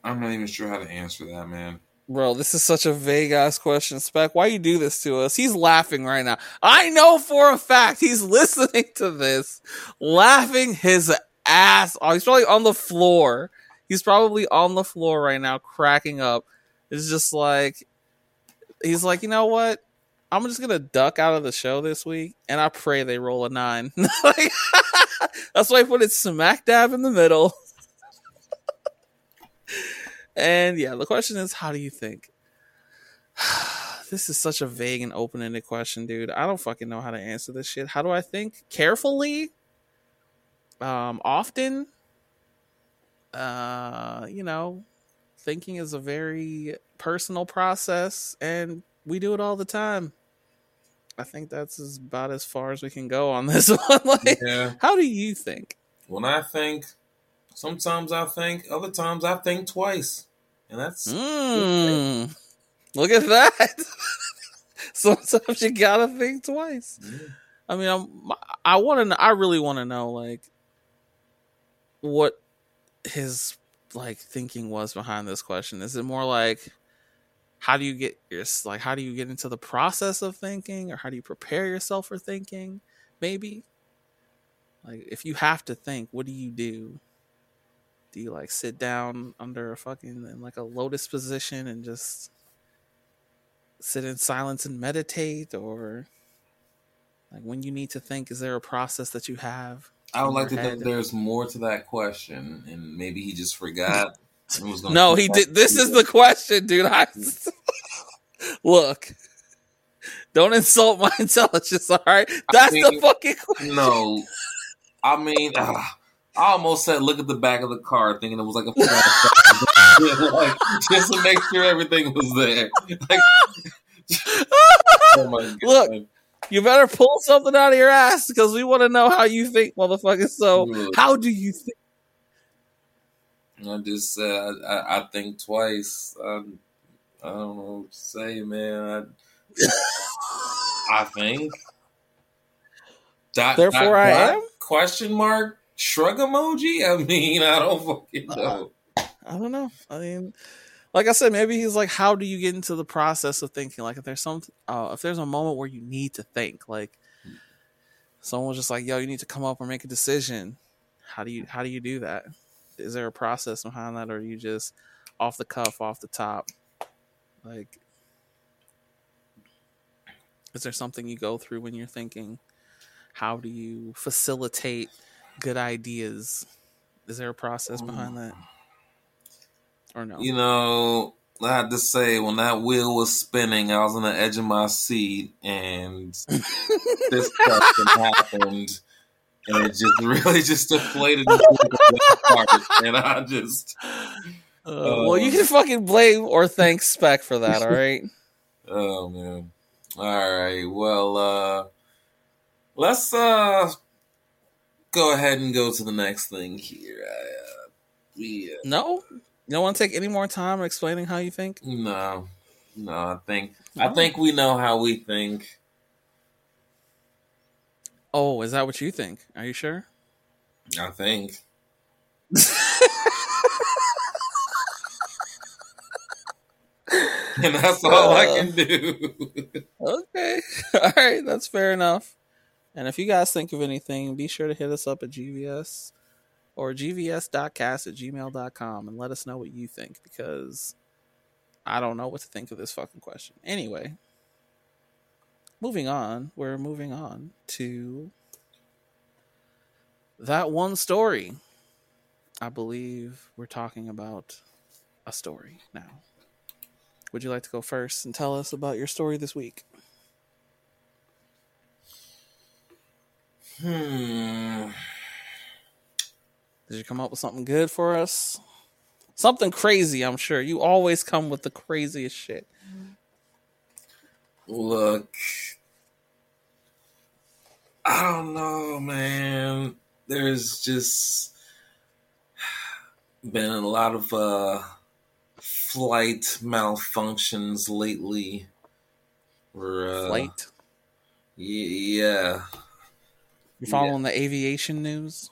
I'm not even sure how to answer that, man. Bro, this is such a vague ass question, Spec. Why you do this to us? He's laughing right now. I know for a fact he's *laughs* listening to this, laughing his ass off. He's probably on the floor. He's probably on the floor right now, cracking up. It's just like he's like, you know what? I'm just gonna duck out of the show this week, and I pray they roll a nine. like, *laughs* that's why I put it smack dab in the middle. and yeah, the question is, how do you think? *sighs* this is such a vague and open ended question, dude. I don't fucking know how to answer this shit. How do I think? Carefully, um, often. Uh, you know, thinking is a very personal process, and we do it all the time. I think that's about as far as we can go on this *laughs* one. like, yeah. how do you think? When I think, sometimes I think, other times I think twice, and that's mm, look at that. *laughs* sometimes you gotta think twice. Yeah. I mean, I'm, I want to. I really want to know, like, what his like thinking was behind this question. Is it more like how do you get your like how do you get into the process of thinking or how do you prepare yourself for thinking maybe? Like if you have to think what do you do? Do you like sit down under a fucking in like a lotus position and just sit in silence and meditate or like when you need to think is there a process that you have i would like to think there's more to that question and maybe he just forgot no, he did. This is the question, dude. I *laughs* look. Don't insult my *laughs* intelligence. All right, that's I mean, the fucking *laughs* question. No, I mean, uh, I almost said, look at the back of the car, thinking it was like a like, just to make sure everything was there. Like, oh my god! Look, you better pull something out of your ass because we want to know how you think, motherfucker. So, how do you think? I just said I, I, think twice. I, I don't know what to say, man. I, I think. Dot, Therefore, dot, I dot, am. Question mark? Shrug emoji? *laughs* I mean, I don't fucking uh, know. Uh, I don't know. I mean, like I said, maybe he's like, how do you get into the process of thinking? Like, if there's some, uh, if there's a moment where you need to think, like, someone's just like, yo, you need to come up or make a decision. How do you, how do you do that? Is there a process behind that, or you just off the cuff, off the top? Like, is there something you go through when you're thinking? How do you facilitate good ideas? Is there a process um, behind that, or no? You know, I had to say when that wheel was spinning, I was on the edge of my seat, and *laughs* this question happened and it just *laughs* really just deflated *laughs* and I just. Uh, well, you can fucking blame or thank Spec for that. *laughs* All right. oh man. All right. Well, uh let's uh go ahead and go to the next thing here. Uh, we, uh, no, you don't want to take any more time explaining how you think. No, no. I think I think we know how we think. Oh, is that what you think? Are you sure? I think. *laughs* and that's all uh, I can do. okay. *laughs* All right. That's fair enough. And if you guys think of anything, be sure to hit us up at GVS or gvs.cast at gmail.com and let us know what you think because I don't know what to think of this fucking question. Anyway moving on, we're moving on to that one story. I believe we're talking about a story now. Would you like to go first and tell us about your story this week? Hmm. Did you come up with something good for us? Something crazy, I'm sure. You always come with the craziest shit. Look, I don't know, man. There's just been a lot of uh, flight malfunctions lately. Or, uh, flight? Yeah. You following yeah. the aviation news?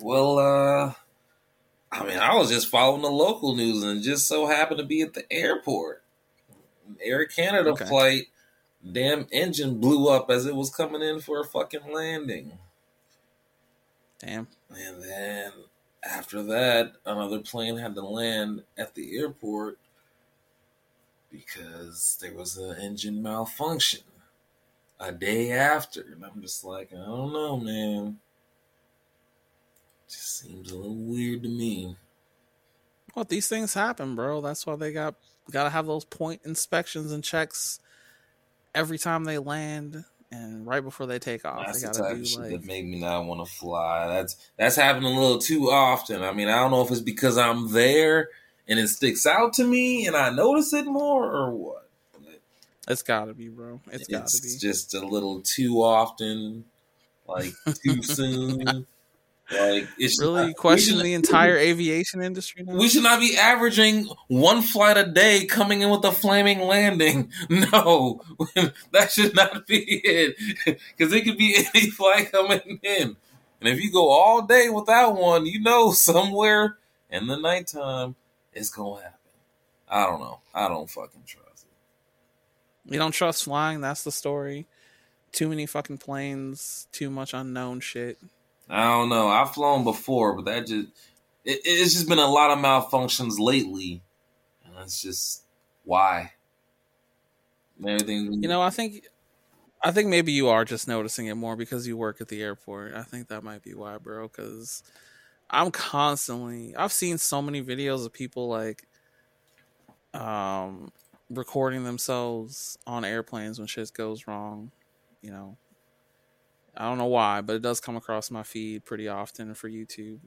Well, uh, I mean, I was just following the local news and just so happened to be at the airport. Air Canada okay. flight damn engine blew up as it was coming in for a fucking landing. Damn. And then after that, another plane had to land at the airport because there was an engine malfunction a day after. And I'm just like, I don't know, man. Just seems a little weird to me. Well, these things happen, bro. That's why they got got to have those point inspections and checks every time they land and right before they take off. That's they the gotta type do of shit like that made me not want to fly. That's that's happening a little too often. I mean, I don't know if it's because I'm there and it sticks out to me and I notice it more or what. It's gotta be, bro. It's gotta it's be. just a little too often, like too *laughs* soon. Like it's Really not- question the entire aviation industry now? We should not be averaging one flight a day coming in with a flaming landing. *laughs* No, *laughs* that should not be it. *laughs* Because it could be any flight coming in. And if you go all day without one, you know somewhere in the nighttime it's going to happen. I don't know. I don't fucking trust it. You don't trust flying, that's the story. Too many fucking planes, too much unknown shit. I don't know. I've flown before, but that just it, it's just been a lot of malfunctions lately, and that's just why. Everything You know, I think I think maybe you are just noticing it more because you work at the airport. I think that might be why, bro, cuz I'm constantly I've seen so many videos of people like um recording themselves on airplanes when shit goes wrong, you know. I don't know why, but it does come across my feed pretty often for YouTube.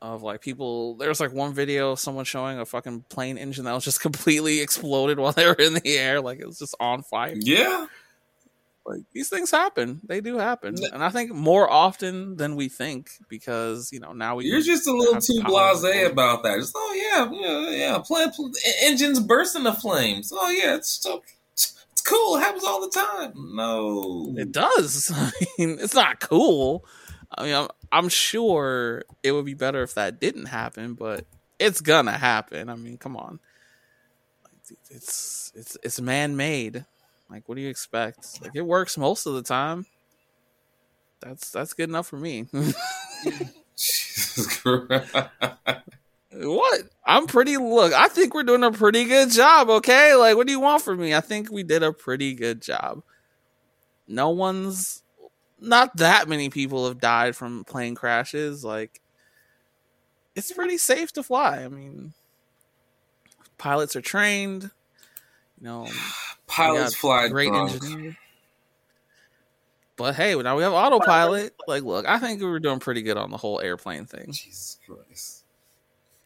Of like people, there's like one video of someone showing a fucking plane engine that was just *laughs* completely exploded while they were in the air, like it was just on fire. Yeah, Like these things happen, they do happen, and I think more often than we think because you know now we you're just a little too blasé about that. Just oh yeah, yeah, yeah. Plant, pl- engines burst into flames. Oh yeah, it's so cool. It happens all the time. No, It does. *laughs* I mean, it's not cool. I mean, I'm, I'm sure it would be better if that didn't happen, but it's gonna happen. I mean, come on. It's it's it's man made. Like, what do you expect? Like, it works most of the time. That's that's good enough for me. *laughs* *laughs* Jesus Christ. what? I'm pretty. Look, I think we're doing a pretty good job. Okay, like, what do you want from me? I think we did a pretty good job. No one's, not that many people have died from plane crashes. Like, it's pretty safe to fly. I mean, pilots are trained. You know, *sighs* Pilots fly great drunk. engineers. But hey, now we have autopilot. Like, look, I think we were doing pretty good on the whole airplane thing. Jesus Christ.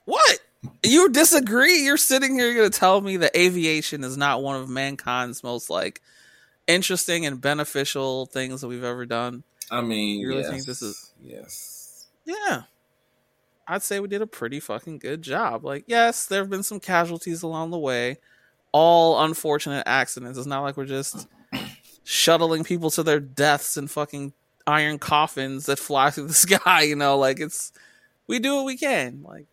What? You disagree? You're sitting here you're going to tell me that aviation is not one of mankind's most like interesting and beneficial things that we've ever done? I mean, You really yes, think this is- yes. Yeah. I'd say we did a pretty fucking good job. Like, yes, there have been some casualties along the way. All unfortunate accidents. It's not like we're just shuttling people to their deaths in fucking iron coffins that fly through the *laughs* sky, you know, like it's we do what we can. Like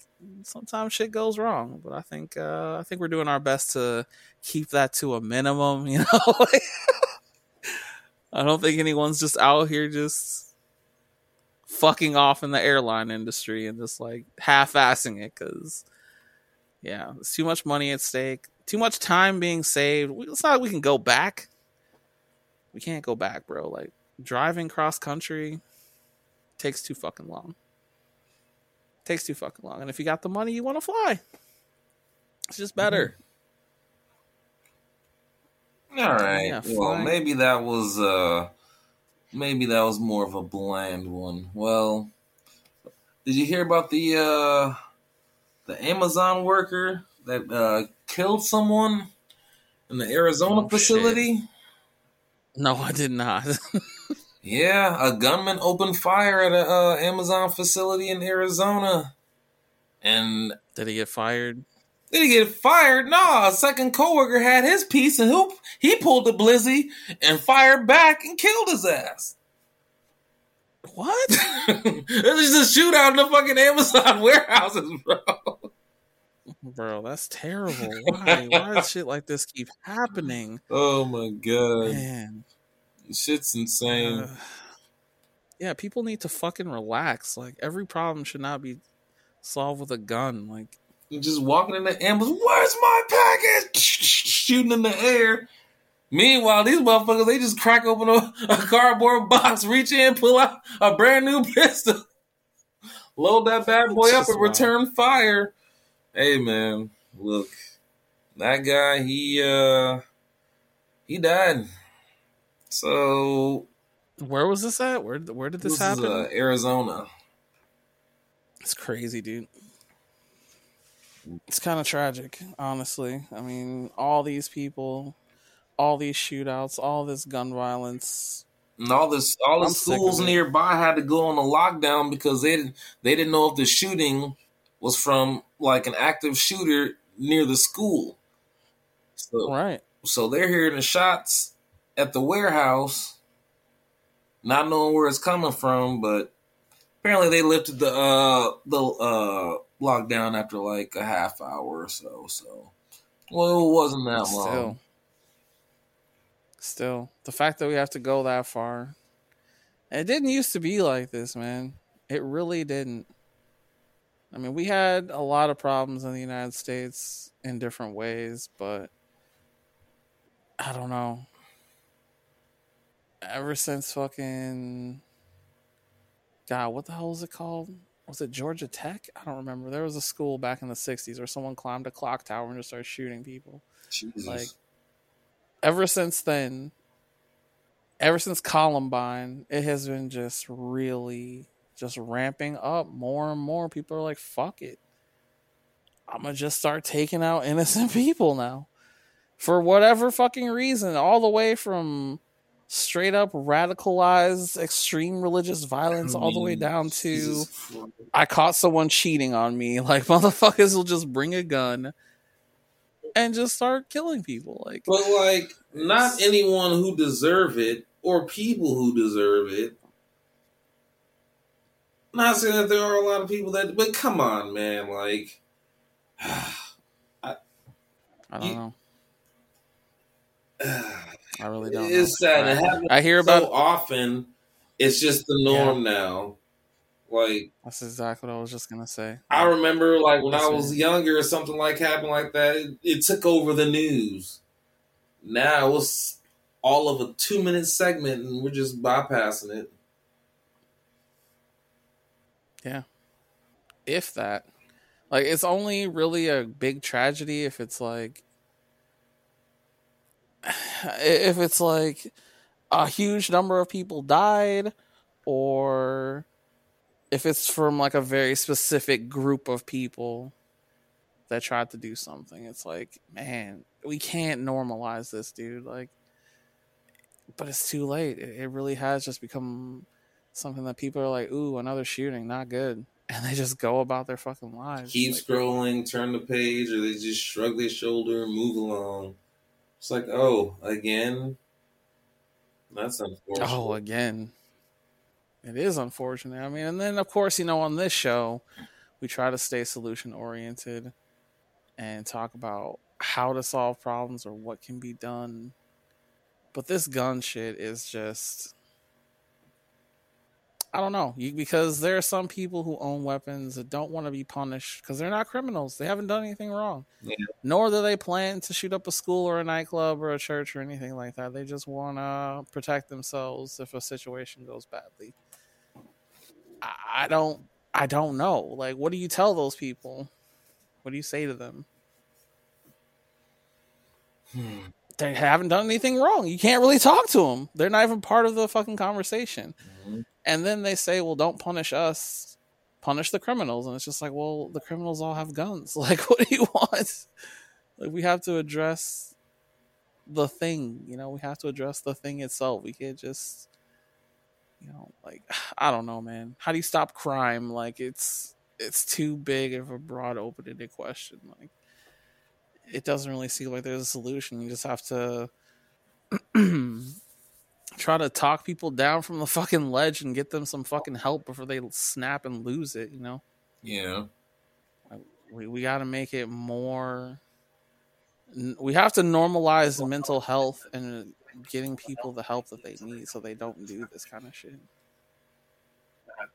sometimes shit goes wrong, but I think uh I think we're doing our best to keep that to a minimum, *laughs* you know. I don't think anyone's just out here just fucking off in the airline industry and just like half-assing it cuz yeah, it's too much money at stake, too much time being saved. It's not like we can go back. We can't go back, bro. Like driving cross country takes too fucking long. Takes too fucking long. And if you got the money, you want to fly. It's just better. All right. Yeah, well, maybe that was uh maybe that was more of a bland one. Well, did you hear about the uh the Amazon worker that uh killed someone in the Arizona Oh, shit. facility? No, I did not. *laughs* Yeah, a gunman opened fire at a uh, Amazon facility in Arizona. And did he get fired? Did he get fired? Nah, a second coworker had his piece and who he pulled the blizzy and fired back and killed his ass. What? *laughs* it was just a shootout in the fucking Amazon *laughs* warehouses, bro. Bro, that's terrible. Why? Why does shit like this keep happening? *laughs* Oh my god. Man. Shit's insane. Uh, yeah, people need to fucking relax. Like every problem should not be solved with a gun. Like just walking in the ambulance. Where's my package? *laughs* Shooting in the air. Meanwhile, these motherfuckers they just crack open a, a cardboard box, reach in, pull out a brand new pistol, *laughs* load that bad boy up, and return fire. Hey man, look, that guy he uh he died. So where was this at? Where where did this, this happen? Is, uh, Arizona. It's crazy, dude. It's kind of tragic, honestly. I mean, all these people, all these shootouts, all this gun violence, and all this, all the schools nearby had to go on a lockdown because they didn't, they didn't know if the shooting was from like an active shooter near the school. So, right. So they're hearing the shots at the warehouse, not knowing where it's coming from, but apparently they lifted the uh the uh lockdown after like a half hour or so. So, well, it wasn't that Still. long. Still, the fact that we have to go that far, it didn't used to be like this, man. It really didn't. I mean, we had a lot of problems in the United States in different ways, but I don't know. Ever since fucking God, what the hell was it called? Was it Georgia Tech? I don't remember. There was a school back in the '60s where someone climbed a clock tower and just started shooting people. Jesus. Like, ever since then, ever since Columbine, it has been just really just ramping up more and more. People are like, fuck it. I'm gonna just start taking out innocent *laughs* people now. For whatever fucking reason, all the way from straight up radicalized extreme religious violence all the way mm, down to I caught someone cheating on me. *laughs* Like motherfuckers will just bring a gun and just start killing people. Like But like not anyone who deserve it or people who deserve it not saying that there are a lot of people that, but come on, man. Like, *sighs* I, I don't you, know. *sighs* *sighs* I really don't. It's sad. It I hear about so often. It's just the norm yeah. now. Like that's exactly what I was just gonna say. I remember, like when I was younger, or something like happened like that. It, it took over the news. Now it's all of a two minute segment, and we're just bypassing it. Yeah. If that. Like it's only really a big tragedy if it's like if it's like a huge number of people died or if it's from like a very specific group of people that tried to do something it's like man we can't normalize this dude like but it's too late it, really has just become something that people are like, ooh, another shooting, not good. *laughs* And they just go about their fucking lives. Keep like, scrolling, turn the page, or they just shrug their shoulder and move along. It's like, oh, again? That's unfortunate. Oh, again. It is unfortunate. I mean, and then, of course, you know, on this show, we try to stay solution oriented and talk about how to solve problems or what can be done. But this gun shit is just I don't know you, because there are some people who own weapons that don't want to be punished because they're not criminals. They haven't done anything wrong. Yeah. Nor do they plan to shoot up a school or a nightclub or a church or anything like that. They just want to protect themselves if a situation goes badly. I, I don't. I don't know. Like, what do you tell those people? What do you say to them? Hmm. They haven't done anything wrong. You can't really talk to them. They're not even part of the fucking conversation. Mm-hmm. And then they say, well, don't punish us, punish the criminals. And it's just like, well, the criminals all have guns. *laughs* Like, what do you want? Like, we have to address the thing, you know, we have to address the thing itself. We can't just, you know, like, *sighs* I don't know, man. How do you stop crime? Like, it's, it's too big of a broad open-ended question. Like, it doesn't really seem like there's a solution. You just have to *clears throat* *clears throat* try to talk people down from the fucking ledge and get them some fucking help before they snap and lose it, you know? Yeah. We, we got to make it more. We have to normalize mental health and getting people the help that they need so they don't do this kind of shit.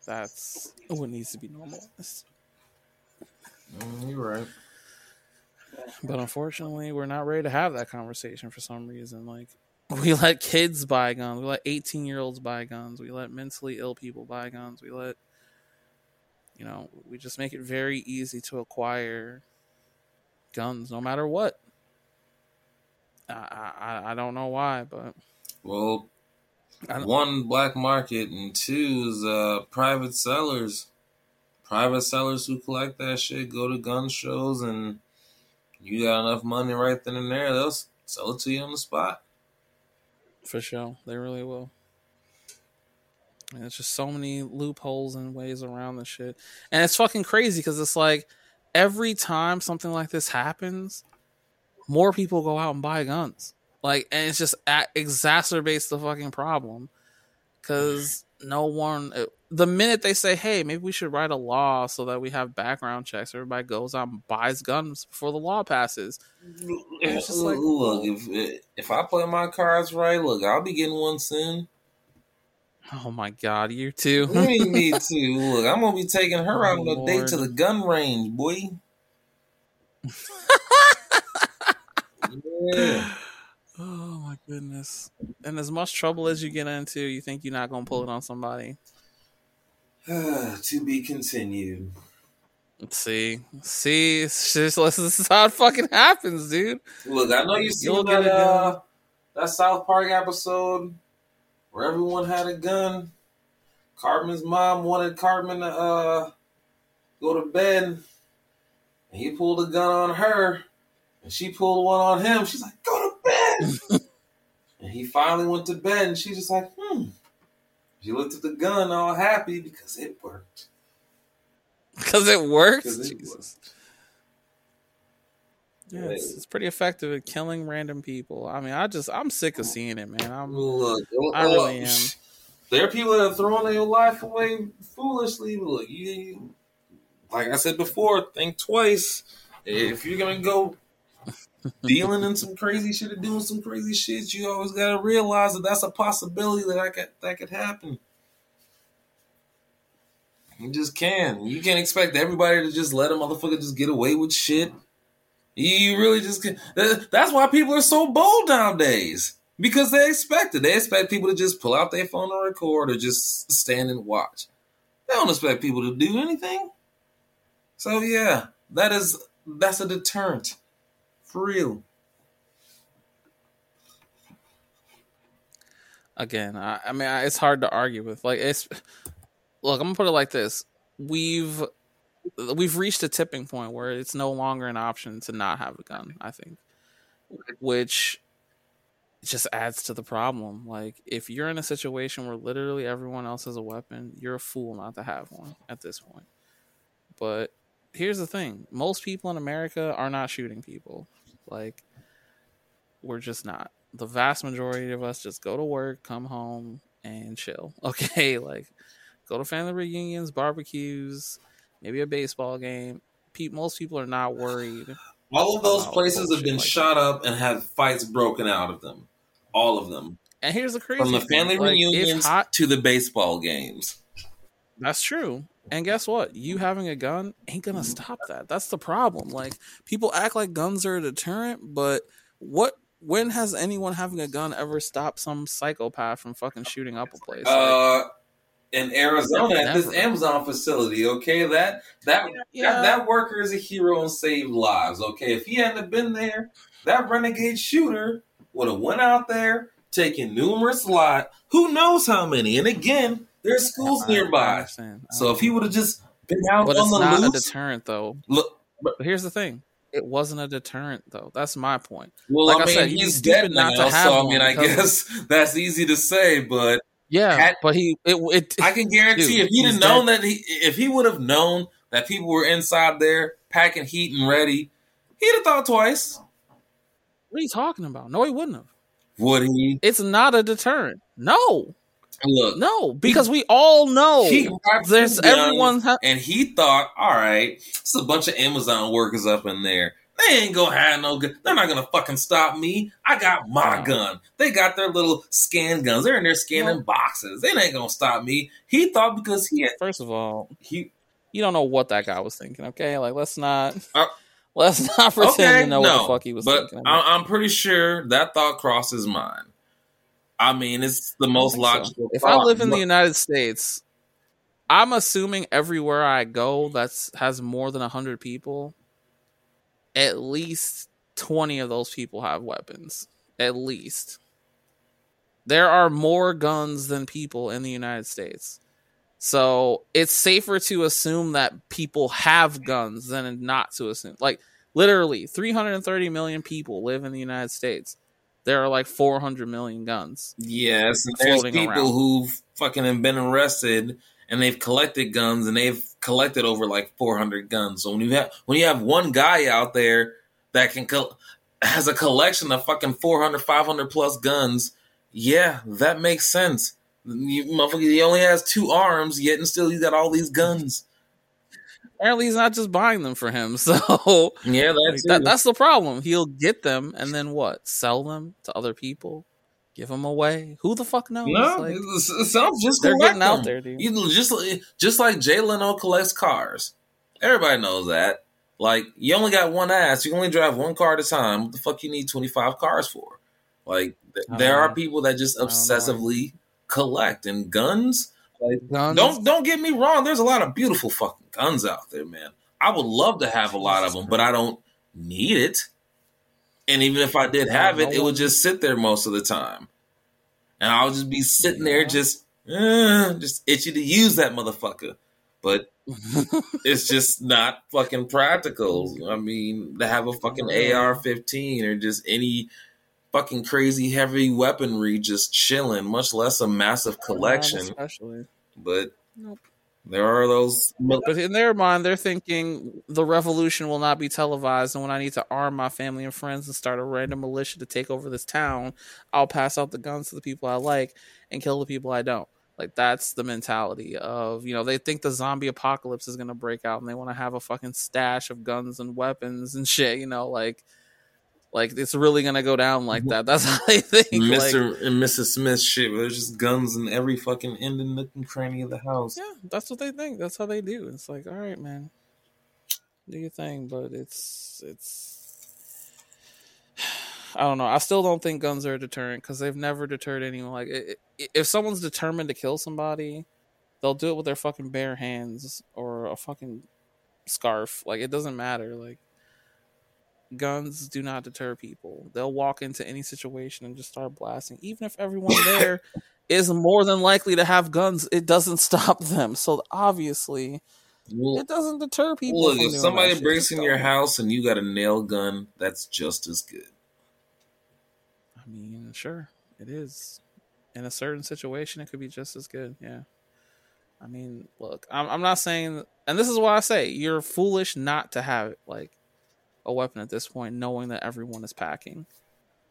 That's what needs to be normalized. Mm, you're right. But unfortunately, we're not ready to have that conversation for some reason. Like, we let kids buy guns. We let 18 year olds buy guns. We let mentally ill people buy guns. We let, you know, we just make it very easy to acquire guns no matter what. I, I, I don't know why, but. Well, one black market and two is uh, private sellers. Private sellers who collect that shit go to gun shows and you got enough money right then and there, they'll sell it to you on the spot. For sure, they really will. And it's just so many loopholes and ways around the shit, and it's fucking crazy because it's like every time something like this happens, more people go out and buy guns. Like, and it's just exacerbates the fucking problem because no one. It, uh, the minute they say, "Hey, maybe we should write a law so that we have background checks," everybody goes out and buys guns before the law passes. It's just like, look, if if I play my cards right, look, I'll be getting one soon. Oh my god, you too. *laughs* me, need to look. I'm gonna be taking her oh, out on a date to the gun range, boy. *laughs* yeah. Oh my goodness! And as much trouble as you get into, you think you're not gonna pull it on somebody. *sighs* to be continued. Let's see, see, just this is how it fucking happens, dude. Look, I know you seen that uh, that South Park episode where everyone had a gun. Cartman's mom wanted Cartman to uh, go to bed, and he pulled a gun on her, and she pulled one on him. She's like, "Go to bed." *laughs* and he finally went to bed, and she's just like, "Hmm." She looked at the gun all happy because it worked. Because it works. It Jesus. Worked. Yeah, it's, it's, pretty effective at killing random people. I mean, I just I'm sick of seeing it, man. I'm look, I really am. *laughs* There are people that are throwing their life away foolishly. Look, you like I said before, think twice. If you're gonna go dealing in some crazy shit or doing some crazy shit, you always gotta realize that that's a possibility that I could that could happen. You just can. You can't expect everybody to just let a motherfucker just get away with shit. You really just can't. That's why people are so bold nowadays because they expect it. They expect people to just pull out their phone and record or just stand and watch. They don't expect people to do anything. So yeah, that is that's a deterrent. For real. Again, I, I mean, I, it's hard to argue with. Like, it's look. I'm gonna put it like this: we've we've reached a tipping point where it's no longer an option to not have a gun. I think, which just adds to the problem. Like, if you're in a situation where literally everyone else has a weapon, you're a fool not to have one at this point. But here's the thing: most people in America are not shooting people. Like, we're just not. The vast majority of us just go to work, come home, and chill. *laughs* Okay, like go to family reunions, barbecues, maybe a baseball game. Pe- most people are not worried. All of those places have been like shot that. up and have fights broken out of them. All of them. And here's the crazy from the family thing. reunions like, hot, to the baseball games. That's true. And guess what? You having a gun ain't gonna stop that. That's the problem. Like people act like guns are a deterrent, but what? When has anyone having a gun ever stopped some psychopath from fucking shooting up a place? Uh, like, in Arizona at this Amazon facility. Okay, that that, yeah. that that worker is a hero and saved lives. Okay, if he hadn't been there, that renegade shooter would have went out there taking numerous lives. Who knows how many? And again, there's schools nearby. So if he would have just been out but on the not loose, a deterrent though. Look, but here's the thing: it wasn't a deterrent though. That's my point. Well, like I, I mean, said, he's dead now, not to have so I mean, I guess *laughs* that's easy to say, but yeah, but he it, it, I can guarantee dude, if he'd have known dead. that he if he would have known that people were inside there packing heat and ready, he'd have thought twice. What are you talking about? No, he wouldn't have. Would he? It's not a deterrent. No. Look, no, because he, we all know there's everyone, ha- and he thought, all right, it's a bunch of Amazon workers up in there. They ain't gonna have no gun. They're not gonna fucking stop me. I got my gun. They got their little scan guns. They're in there scanning boxes. They ain't gonna stop me. He thought because he had, first of all, he you don't know what that guy was thinking. Okay, like let's not. Uh, *laughs* Let's not pretend Okay, to know no, what the fuck he was but thinking. I, I'm pretty sure that thought crosses mine. I mean, it's the most think so. logical. if I live in the United States, I'm assuming everywhere I go that's has more than hundred people, at least twenty of those people have weapons. At least there are more guns than people in the United States. So it's safer to assume that people have guns than not to assume. Like literally, 330 million people live in the United States. There are like 400 million guns. Yes, and there's people around. who've fucking have been arrested and they've collected guns and they've collected over like 400 guns. So when you have when you have one guy out there that can col- has a collection of fucking 400, 500 plus guns, yeah, that makes sense. You, motherfucker, he only has two arms, yet and still he's got all these guns. Apparently, he's not just buying them for him. *laughs* So Yeah, that's that, that's the problem. He'll get them and then what? Sell them to other people? Give them away? Who the fuck knows? No, Like, it's, it's some just they're collect getting out there, dude. You just just like Jay Leno collects cars. Everybody knows that. Like you only got one ass. You can only drive one car at a time. What the fuck you need twenty five cars for? Like th- there don't are people that just I don't know. obsessively collect and guns. Like Guns? don't don't get me wrong. There's a lot of beautiful fucking guns out there, man. I would love to have a lot of them, but I don't need it. And even if I did have it, it would just sit there most of the time, and I'll just be sitting there just uh, just itchy to use that motherfucker. But *laughs* it's just not fucking practical. I mean, to have a fucking AR-15 or just any fucking crazy heavy weaponry just chilling, much less a massive oh, collection. especially. But Nope. there are those. But in their mind, they're thinking the revolution will not be televised, and when I need to arm my family and friends and start a random militia to take over this town, I'll pass out the guns to the people I like and kill the people I don't. Like that's the mentality of you know they think the zombie apocalypse is gonna break out and they want to have a fucking stash of guns and weapons and *laughs* shit. You know, like like it's really gonna go down like that. *laughs* That's how they think. Like, Mr. and Mrs. Smith shit. There's just guns in every fucking end and nook and cranny of the house. Yeah, that's what they think. That's how they do. It's like, all right, man, do your thing, but it's it's. *sighs* I don't know. I still don't think guns are a deterrent because they've never deterred anyone. Like, i i if someone's determined to kill somebody, they'll do it with their fucking bare hands or a fucking scarf. Like, it doesn't matter. Like, guns do not deter people. They'll walk into any situation and just start blasting, even if everyone there *laughs* is more than likely to have guns. It doesn't stop them. So obviously, Well, it doesn't deter people. look, if somebody breaks in your house and you got a nail gun, that's just as good. I mean, sure, it is. In a certain situation, it could be just as good. Yeah. I mean, look, I'm, I'm not saying, and this is why I say you're foolish not to have it. like a weapon at this point, knowing that everyone is packing,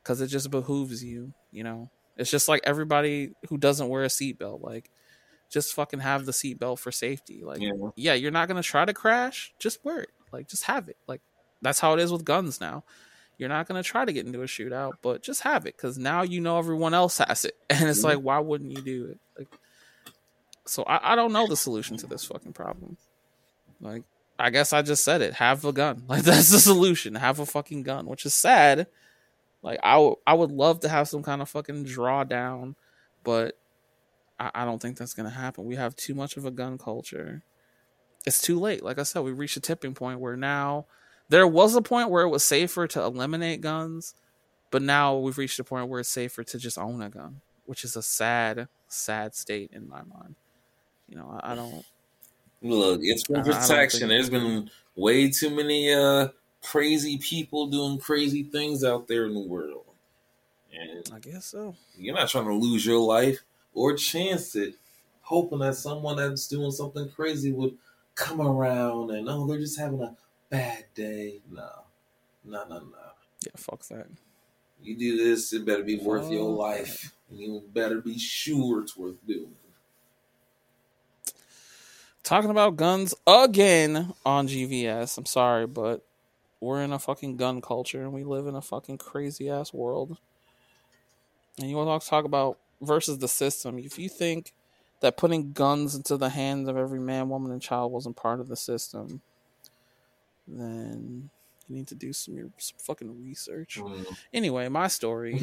because it just behooves you. You know, it's just like everybody who doesn't wear a seatbelt, like just fucking have the seatbelt for safety. Like, Yeah. yeah, you're not gonna try to crash, just wear it. Like, just have it. Like, that's how it is with guns now. You're not gonna try to get into a shootout, but just have it because now you know everyone else has it, *laughs* and it's Mhm. like, why wouldn't you do it? Like, so I, I don't know the solution to this fucking problem. Like, I guess I just said it. Have a gun. *laughs* Like that's the solution. Have a fucking gun, which is sad. Like I, w- I would love to have some kind of fucking drawdown, but I, I don't think that's gonna happen. We have too much of a gun culture. It's too late. Like I said, we reached a tipping point where now there was a point where it was safer to eliminate guns, but now we've reached a point where it's safer to just own a gun, which is a sad, sad state in my mind. You know, I, I don't. Look, it's for protection. There's been way too many uh crazy people doing crazy things out there in the world. And I guess so. you're not trying to lose your life or chance it, hoping that someone that's doing something crazy would come around and oh they're just having a bad day. No. No, no, no. Yeah, fuck that. You do this, it better be worth your life. And you better be sure it's worth doing. Talking about guns again on GVS. I'm sorry, but we're in a fucking gun culture and we live in a fucking crazy ass world. And you want to talk about versus the system. If you think that putting guns into the hands of every man, woman, and child wasn't part of the system, then You need to do some your some fucking research. Mm. Anyway, my story,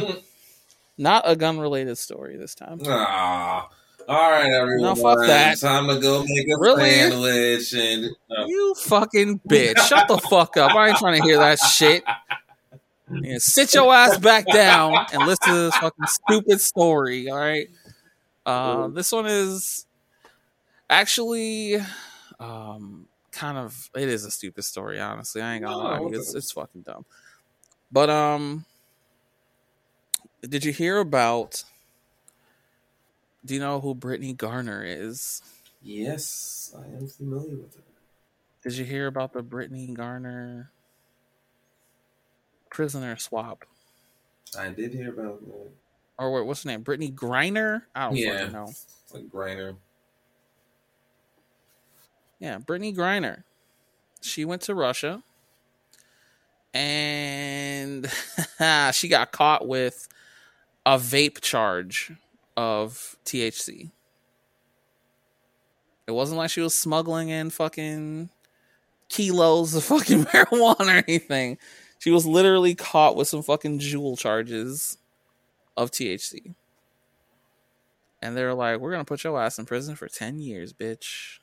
*laughs* not a gun related story this time. Ah. All right, everyone. No, fuck that. Time to go make a Really? sandwich and uh, You fucking bitch! Shut the fuck up! I ain't trying to hear that shit. Yeah, sit your ass back down and listen to this fucking stupid story. All right. Uh, this one is actually um, kind of it is a stupid story. Honestly, I ain't gonna No, lie. to what you. It's it's fucking dumb. But um, did you hear about? Do you know who Brittany Garner is? yes, I am familiar with her. Did you hear about the Brittany Garner prisoner swap? I did hear about that. Or what, what's her name? Brittany Griner? I don't Yeah. fucking know. Like Griner. Yeah, Brittany Griner. She went to Russia and *laughs* she got caught with a vape charge of THC. It wasn't like she was smuggling in fucking kilos of fucking *laughs* marijuana or anything. She was literally caught with some fucking Juul charges of THC. And they're like, we're going to put your ass in prison for 10 years, bitch.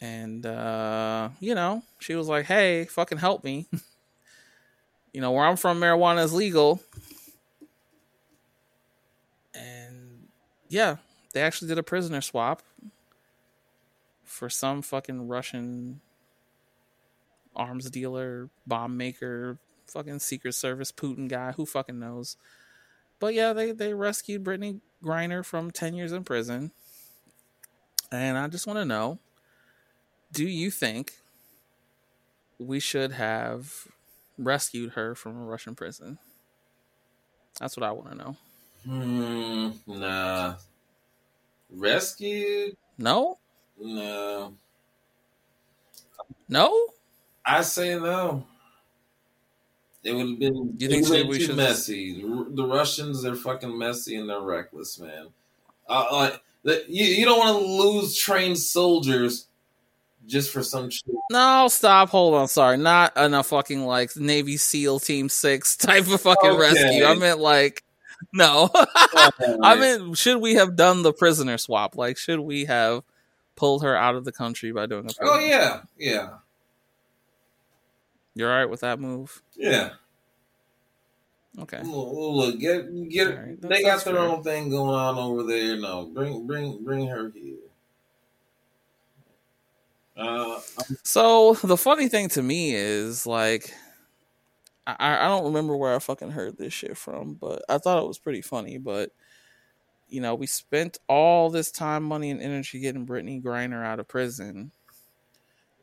And, uh, you know, she was like, hey, fucking help me. *laughs* you know, where I'm from, marijuana is legal. Yeah, they actually did a prisoner swap for some fucking Russian arms dealer, bomb maker, fucking Secret Service Putin guy. Who fucking knows? But yeah, they they rescued Brittany Griner from ten years in prison. And I just want to know: Do you think we should have rescued her from a Russian prison? That's what I want to know. Hmm. Nah. Rescued? No, No. no. I say no. It would have been, You think been too should- messy. The, the Russians, they're fucking messy and they're reckless, man. Uh, like that, you, you don't want to lose trained soldiers just for some shit. No, stop. Hold on. Sorry. Not a fucking like Navy SEAL Team 6 type of fucking Okay. rescue. I meant like, *laughs* no. *laughs* I mean, should we have done the prisoner swap? Like, should we have pulled her out of the country by doing a prisoner oh yeah, yeah, You're all right with that move? yeah. Okay. Look, look, get get. Right, they got their fair. own thing going on over there. No, bring bring bring her here. Uh, So the funny thing to me is like, I I don't remember where I fucking heard this shit from, but I thought it was pretty funny. But you know, we spent all this time, money, and energy getting Brittany Griner out of prison.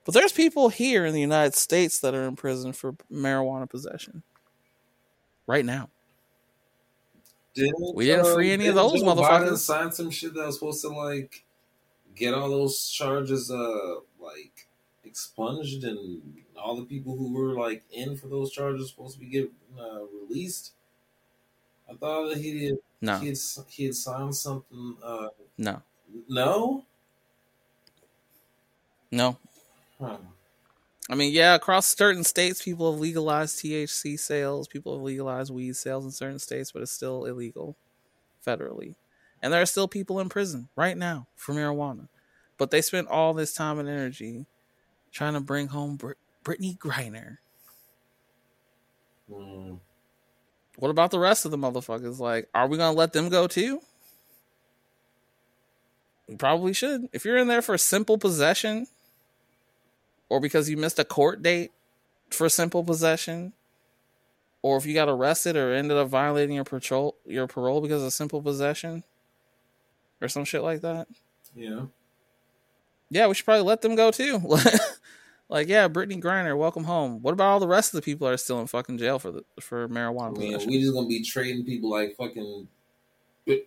But there's people here in the United States that are in prison for marijuana possession right now. Didn't, We didn't free any of didn't those Joe motherfuckers. Biden sign some shit that was supposed to like get all those charges uh like expunged and all the people who were like in for those charges supposed to be getting uh, released. I thought that he did. No, He had, he had signed something. Uh, no, no. no. Huh. I mean, yeah, across certain states, people have legalized THC sales. People have legalized weed sales in certain states, but it's still illegal federally. And there are still people in prison right now for marijuana. But they spent all this time and energy trying to bring home Brittany Griner. Hmm. What about the rest of the motherfuckers? Like, are we going to let them go too? We probably should. If you're in there for simple possession or because you missed a court date for simple possession or if you got arrested or ended up violating your patrol your parole because of simple possession or some shit like that. Yeah. Yeah, we should probably let them go too. *laughs* like, yeah, Brittany Griner, welcome home. What about all the rest of the people that are still in fucking jail for the for marijuana mean, possession? we just gonna be trading people like fucking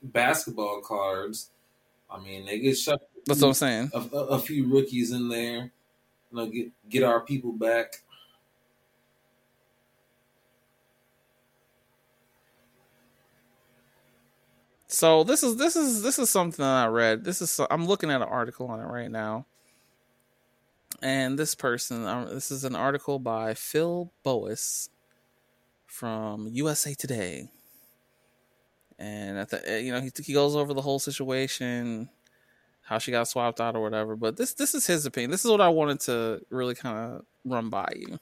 basketball cards. I mean, they get shut. That's what I'm saying. a, a, a few rookies in there. You know, get get our people back. So this is this is this is something that I read. This is I'm looking at an article on it right now. And this person, um, this is an article by Phil Boas from USA Today. And at the, eh, you know, he, he goes over the whole situation, how she got swapped out or whatever. But this, this is his opinion. This is what I wanted to really kind of run by you.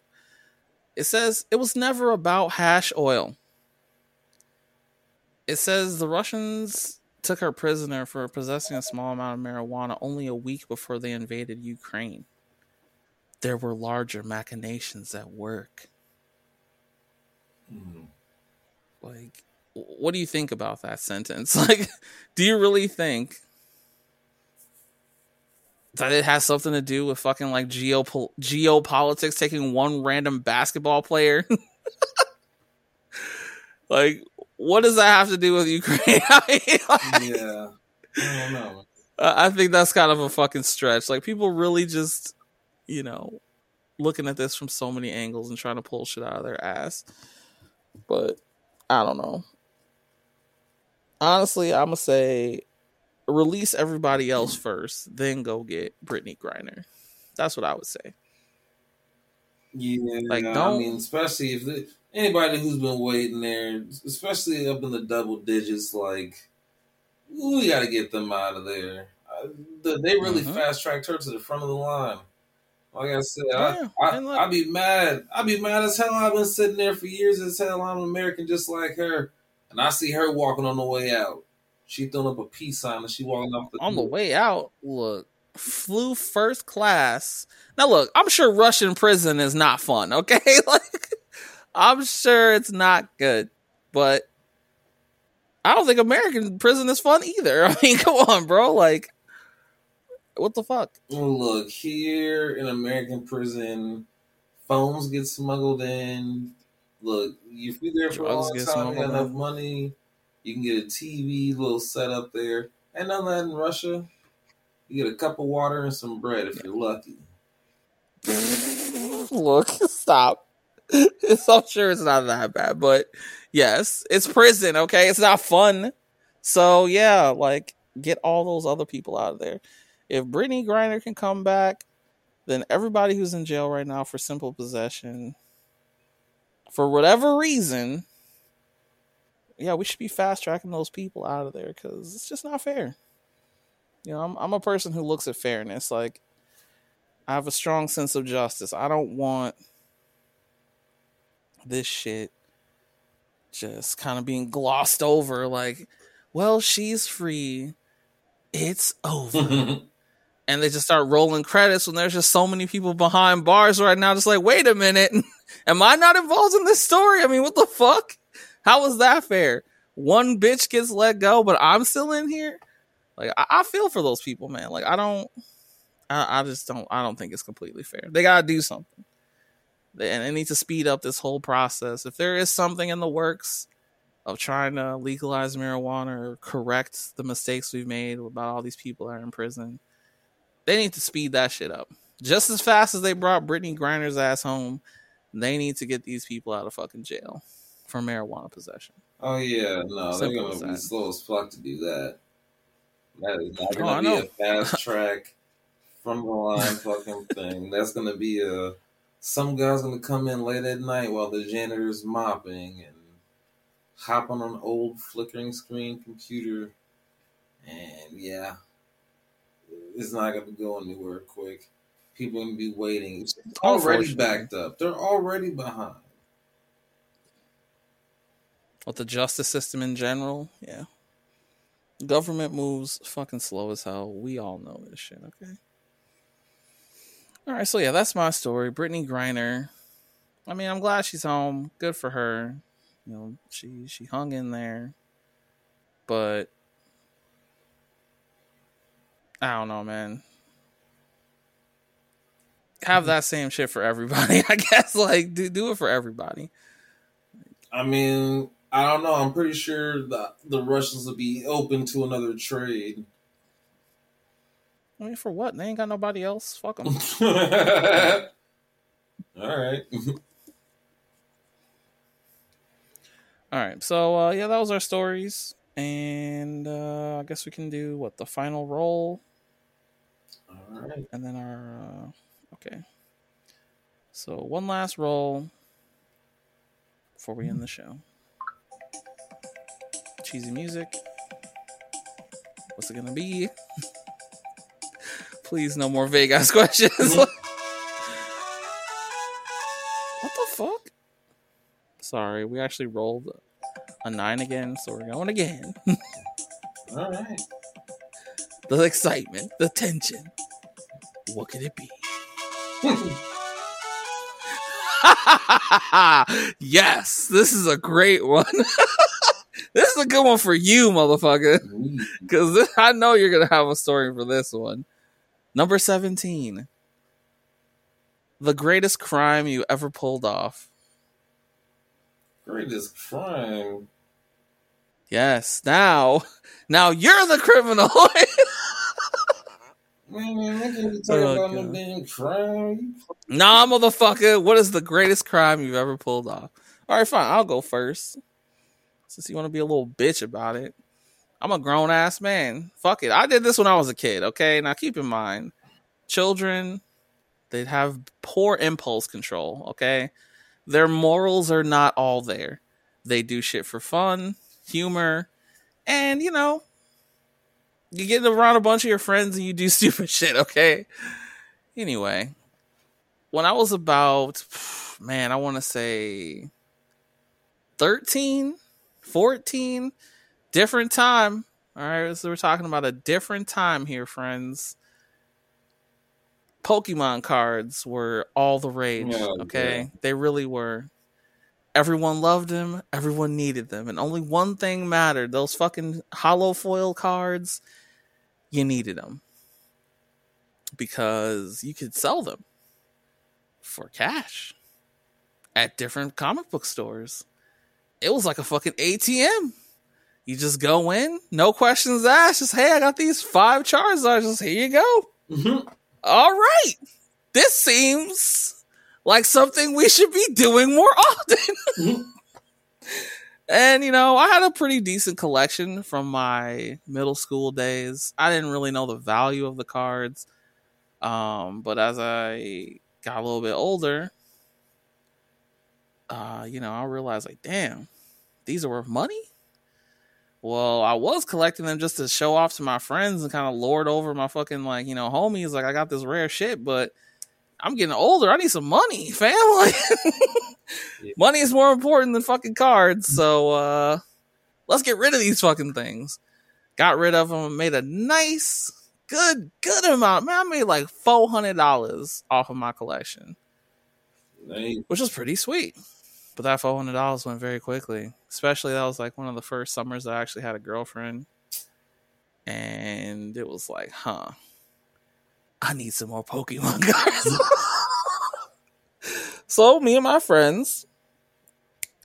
It says it was never about hash oil. It says the Russians took her prisoner for possessing a small amount of marijuana only a week before they invaded Ukraine. There were larger machinations at work. Mhm. Like, what do you think about that sentence? *laughs* Like, do you really think that it has something to do with fucking like geopol- geopolitics taking one random basketball player? *laughs* like, what does that have to do with Ukraine? *laughs* I, mean, like, Yeah. I don't know. I think that's kind of a fucking stretch. Like, people really just, you know, looking at this from so many angles and trying to pull shit out of their ass. But I don't know. Honestly, I'm gonna say release everybody else first, then go get Brittany Griner. That's what I would say. Yeah, Like, don't- I mean, especially if the, anybody who's been waiting there, especially up in the double digits, like we got to get them out of there. Uh, they really Mhm. fast tracked her to the front of the line. Like I said, Yeah, I, look- I'd be mad. I'd be mad as hell. I've been sitting there for years as hell. I'm an American just like her. And I see her walking on the way out. She throwing up a peace sign and she walking off the On the way out, look, flew first class. Now, look, I'm sure Russian prison is not fun. *laughs* Okay, *laughs* like I'm sure it's not good, but I don't think American prison is fun either. *laughs* I mean, come on, bro. Like, what the fuck? Look, here in American prison, phones get smuggled in. Look, if you're there for a long time, you got enough money, you can get a TV, little setup there. Ain't none of that in Russia. You get a cup of water and some bread if you're lucky. *laughs* Look, stop. *laughs* It's, I'm sure it's not that bad, but yes, it's prison. Okay, it's not fun. So yeah, like get all those other people out of there. If Brittany Griner can come back, then everybody who's in jail right now for simple possession, for whatever reason, yeah, we should be fast tracking those people out of there because it's just not fair. You know, I'm I'm a person who looks at fairness. Like, I have a strong sense of justice. I don't want this shit just kind of being glossed over. Like, well, she's free. It's over *laughs* and they just start rolling credits when there's just so many people behind bars right now just like wait a minute. *laughs* Am i not involved in this story? I mean what the fuck? How is that fair? One bitch gets let go but i'm still in here? Like i, I feel for those people man. Like i don't I, I just don't i don't think it's completely fair. They gotta do something. And they need to speed up this whole process. If there is something in the works of trying to legalize marijuana or correct the mistakes we've made about all these people that are in prison they need to speed that shit up. Just as fast as they brought Brittany Griner's ass home, they need to get these people out of fucking jail for marijuana possession. oh yeah, no, they're gonna be slow as fuck to do that. That is not Oh, gonna be a fast *laughs* track from the line fucking thing. That's gonna be a some guy's gonna come in late at night while the janitor's mopping and hop on an old flickering screen computer, and yeah, it's not gonna go anywhere quick. People gonna be waiting. It's already backed up. They're already behind. With the justice system in general, yeah. Government moves fucking slow as hell. We all know this shit, okay? All right, so yeah, that's my story. Brittany Griner. I mean, I'm glad she's home. Good for her. You know, she she hung in there. But I don't know, man. Have that same shit for everybody. *laughs* I guess like do do it for everybody. I mean, I don't know. I'm pretty sure the the Russians will be open to another trade. I mean, for what? They ain't got nobody else. Fuck them. *laughs* *laughs* All right. All right, so uh, yeah, that was our stories, and uh, I guess we can do what the final roll, All right. and then our uh, Okay. So one last roll before we end the show. Cheesy music. What's it gonna be? *laughs* Please, no more vague ass *laughs* questions. what the fuck? Sorry, we actually rolled a nine again, so we're going again. *laughs* All right. The excitement, the tension. What could it be? *laughs* yes, this is a great one. *laughs* this is a good one for you, motherfucker. Because I know you're going to have a story for this one. Number 17. The greatest crime you ever pulled off. Greatest crime. Yes. Now, *laughs* now you're the criminal. *laughs* Man, can't be talking Oh, about no damn crime. nah, motherfucker. What is the greatest crime you've ever pulled off? All right, fine. I'll go first. Since you want to be a little bitch about it. I'm a grown ass man. Fuck it. I did this when I was a kid, okay? Now keep in mind, children, they have poor impulse control, okay? Their morals are not all there. They do shit for fun, humor, and you know, you get around a bunch of your friends and you do *laughs* stupid shit, okay? Anyway, when I was about, *sighs* man, I want to say 13, 14, different time. All right, so we're talking about a different time here, friends. Pokemon cards were all the rage. Oh, okay, they really were. Everyone loved them. Everyone needed them, and only one thing mattered: those fucking hollow foil cards. You needed them because you could sell them for cash at different comic book stores. It was like a fucking ATM. You just go in, no questions asked. Just hey, I got these five Charizards. Just here you go. Mhm. All right, this seems like something we should be doing more *laughs* often. And you know, I had a pretty decent collection from my middle school days. I didn't really know the value of the cards, um, but as I got a little bit older, uh, you know, I realized like, damn, these are worth money. Well, I was collecting them just to show off to my friends and kind of lord over my fucking like, you know, homies. Like, I got this rare shit, but I'm getting older. I need some money, *laughs* family. Yeah. money is more important than fucking cards. So, uh, let's get rid of these fucking things. Got rid of them, made a nice, good, good amount. Man, I made like four hundred dollars off of my collection Nice. which was pretty sweet. But that four hundred dollars went very quickly. Especially that was like one of the first summers I actually had a girlfriend, and it was like, huh, I need some more Pokemon *laughs* cards. so me and my friends,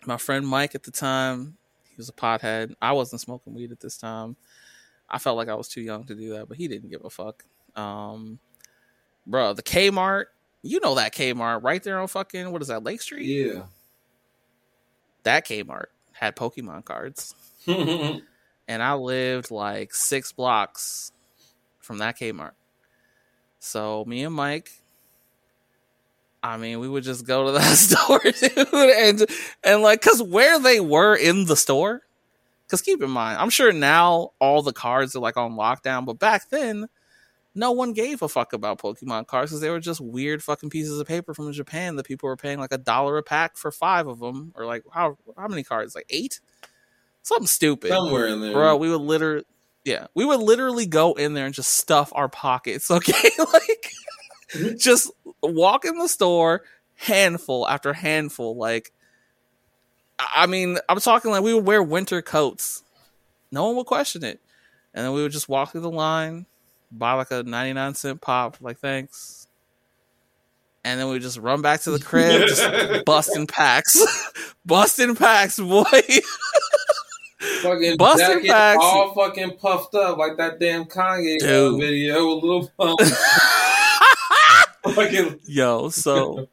my friend Mike at the time, he was a pothead. I wasn't smoking weed at this time. I felt like I was too young to do that, but he didn't give a fuck. Um, bro, the Kmart you know that Kmart right there on fucking what is that Lake Street? Yeah. That Kmart had Pokemon cards, *laughs* and I lived like six blocks from that Kmart. So me and Mike, I mean, we would just go to that *laughs* store, dude, and and like, cause where they were in the store, cause keep in mind, I'm sure now all the cards are like on lockdown, but back then. No one gave a fuck about Pokemon cards because they were just weird fucking pieces of paper from Japan that people were paying like a dollar a pack for five of them, or like how how many cards? Like eight, something stupid Somewhere in there. bro we would literally yeah. We would literally go in there and just stuff our pockets *laughs* okay? Like mm-hmm. just walk in the store handful after handful like i mean i'm talking like we would wear winter coats. No one would question it. And then we would just walk through the line buy like a 99 cent pop like thanks. And then we would just run back to the crib just *laughs* busting packs. *laughs* Busting packs boy fucking Busting jacket packs. all fucking puffed up like that damn Kanye Dude. video with Lil Pump. fucking Yo, so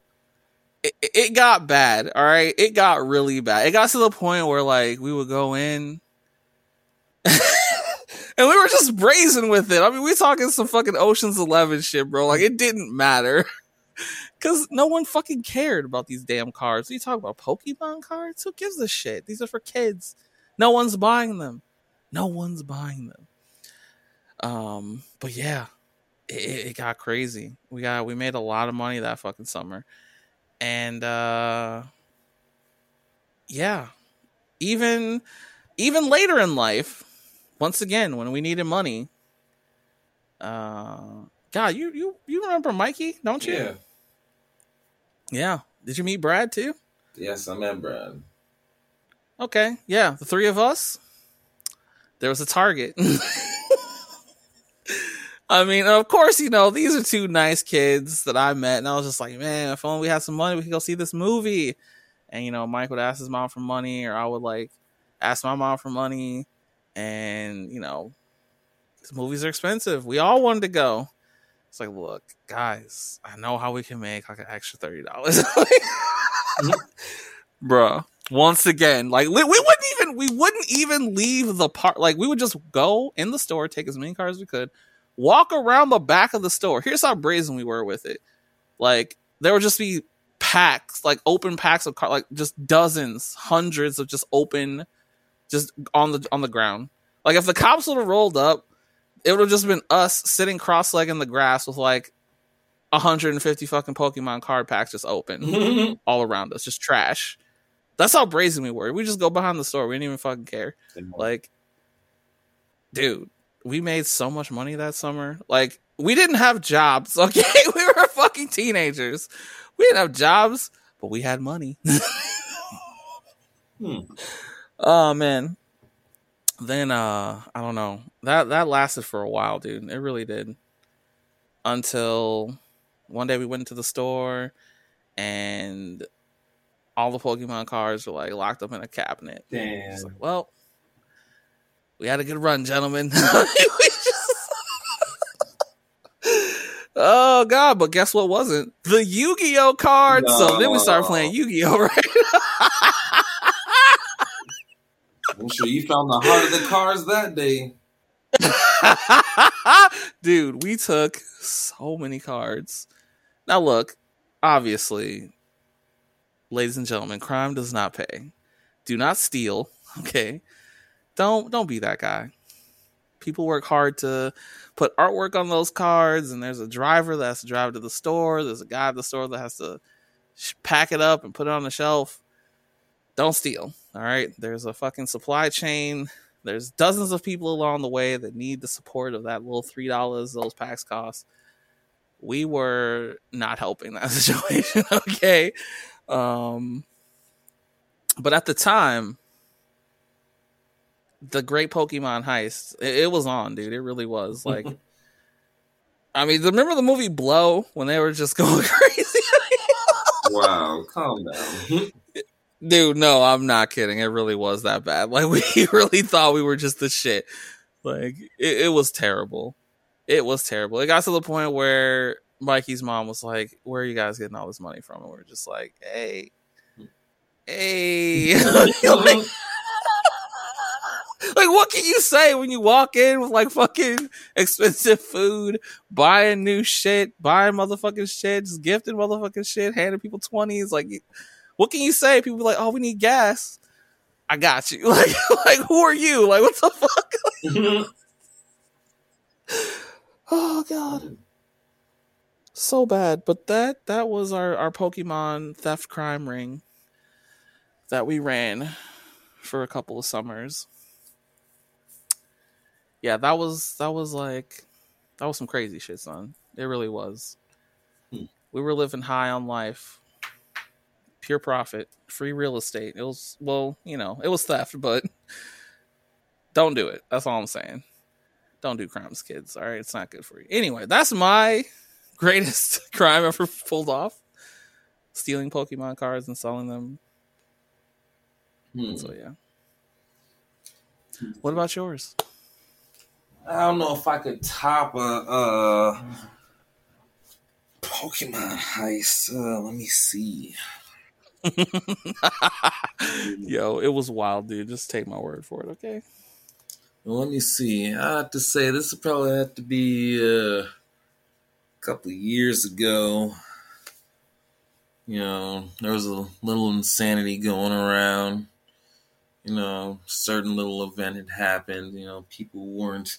it, it got bad. All right, it got really bad. It got to the point where like we would go in, *laughs* and we were just brazen with it. I mean, we talking some fucking Ocean's Eleven shit, bro. Like it didn't matter. *laughs* Because no one fucking cared about these damn cards. You talk about Pokemon cards? Who gives a shit? These are for kids. No one's buying them. No one's buying them. Um, but yeah, it, it got crazy. We got we made a lot of money that fucking summer, and uh, yeah, even even later in life, once again when we needed money, uh, God, you you you remember Mikey, don't you? Yeah. Yeah. Did you meet Brad too? Yes, I met Brad. Okay. Yeah, the three of us. There was a target. *laughs* I mean, of course, you know, these are two nice kids that I met, and I was just like, man, if only we had some money, we could go see this movie. And, you know, Mike would ask his mom for money, or I would like ask my mom for money. And, you know, these movies are expensive. We all wanted to go. It's like, look, guys, I know how we can make like an extra thirty dollars, *laughs* mm-hmm. bruh. Once again, like we wouldn't even we wouldn't even leave the part. Like we would just go in the store, take as many cars as we could, walk around the back of the store. Here's how brazen we were with it. Like there would just be packs, like open packs of cars, like just dozens, hundreds of just open, just on the on the ground. Like if the cops would have rolled up, it would have just been us sitting cross-legged in the grass with like 150 fucking Pokemon card packs just open *laughs* all around us, just trash. That's how brazen we were. We just go behind the store. We didn't even fucking care. Like, dude, we made so much money that summer. Like, we didn't have jobs, *laughs* okay? We were fucking teenagers. We didn't have jobs, but we had money. *laughs* Hmm. Oh man. Then uh I don't know. That that lasted for a while, dude. It really did. Until one day we went into the store and all the Pokemon cards were like locked up in a cabinet. Damn. Like, well, we had a good run, gentlemen. *laughs* Just- *laughs* oh god, but guess what wasn't? The Yu-Gi-Oh cards. So then we started playing Yu-Gi-Oh, *laughs* right? I'm sure you found the heart of the cards that day. Dude, we took so many cards. Now look, obviously, ladies and gentlemen, crime does not pay. Do not steal, *laughs* okay? Don't don't be that guy. People work hard to put artwork on those cards and there's a driver that has to drive to the store, there's a guy at the store that has to pack it up and put it on the shelf. Don't steal, all right? There's a fucking supply chain there's dozens of people along the way that need the support of that little three dollars those packs cost. We were not helping that *laughs* situation, *laughs* okay? Um, but at the time, the Great Pokemon Heist, it, it was on, dude. It really was. *laughs* Like, I mean, remember the movie Blow when they were just *laughs* going crazy? Wow, *laughs* calm down. Dude, no, I'm not kidding. It really was that bad. Like we really thought we were just the shit. Like it, it was terrible. It was terrible. It got to the point where Mikey's mom was like, "Where are you guys getting all this money from?" And we are just like, "Hey, hey." *laughs* like, *laughs* like, what can you say when you walk in with like fucking expensive food, buying new shit, buying motherfucking shit, just gifting motherfucking shit, handing people twenties? Like, what can you say? People be like, "Oh, we need gas." I got you. *laughs* Like, like who are you? Like, what the fuck? Oh god, so bad. But that that was our our Pokemon theft crime ring that we ran for a couple of summers. Yeah, that was that was like that was some crazy shit, son. It really was. Hmm. We were living high on life, pure profit, free real estate. It was well, you know, it was theft, but don't do it. That's all I'm saying. Don't do crimes, kids. All right, it's not good for you. Anyway, that's my greatest *laughs* crime ever pulled off: stealing Pokemon cards and selling them. Hmm. So yeah. What about yours? I don't know if I could top a uh, Pokemon heist. Uh, let me see. *laughs* Yo, it was wild, dude. Just take my word for it, okay? Well, let me see. I have to say this would probably have to be uh, couple of years ago. You know, there was a little insanity going around. You know, certain little event had happened. You know, people weren't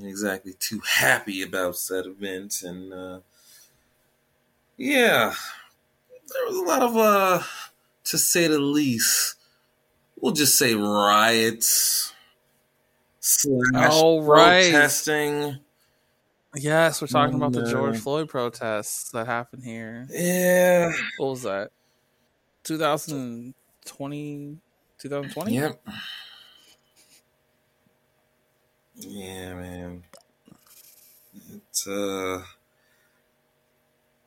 exactly too happy about said event, and uh, yeah, there was a lot of, uh, to say the least, we'll just say riots, slash Oh, right. protesting. Yes, we're talking about the George Floyd protests that happened here. Yeah. What was that? 2020? 2020? Yep. Yeah, man. It's uh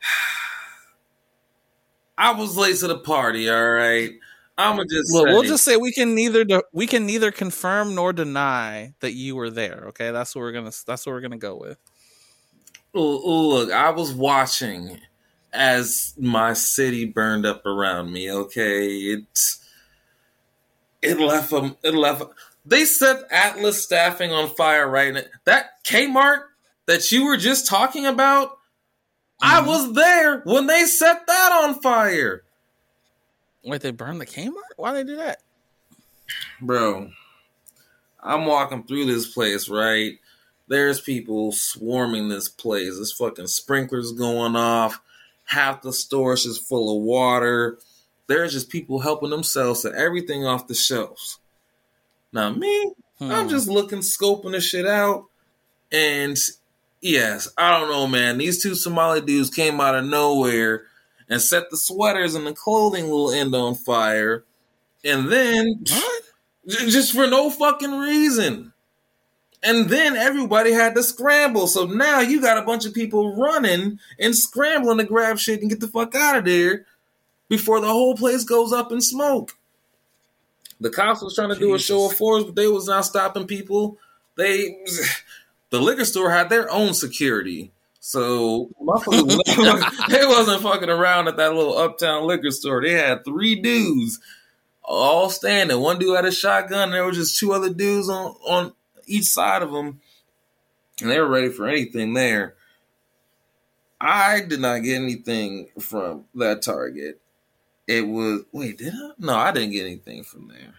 *sighs* I was late to the party, all right. I'ma just Well, we'll just say we can neither de- we can neither confirm nor deny that you were there. Okay, that's what we're gonna that's what we're gonna go with. Look, I was watching as my city burned up around me. Okay, it it left them. It left. Them. They set Atlas staffing on fire right now. That Kmart that you were just talking about, I Mhm. was there when they set that on fire, Wait, they burned the Kmart? Why they do that? bro. I'm walking through this place, right? There's people swarming this place. This fucking sprinklers going off. Half the store's just full of water. There's just people helping themselves to everything off the shelves. Now, me, I'm Hmm. just looking, scoping the shit out. And yes, I don't know, man. These two Somali dudes came out of nowhere and set the sweaters and the clothing little end on fire. And then what? J- just for no fucking reason. And then everybody had to scramble. So now you got a bunch of people running and scrambling to grab shit and get the fuck out of there before the whole place goes up in smoke. The cops was trying to do a show of force, but they was not stopping people. They *sighs* the liquor store had their own security. So *laughs* they wasn't fucking around at that little uptown liquor store. They had three dudes all standing. One dude had a shotgun. There was just two other dudes on on each side of them, and they were ready for anything there. I did not get anything from that target. It was wait, did I? No, I didn't get anything from there.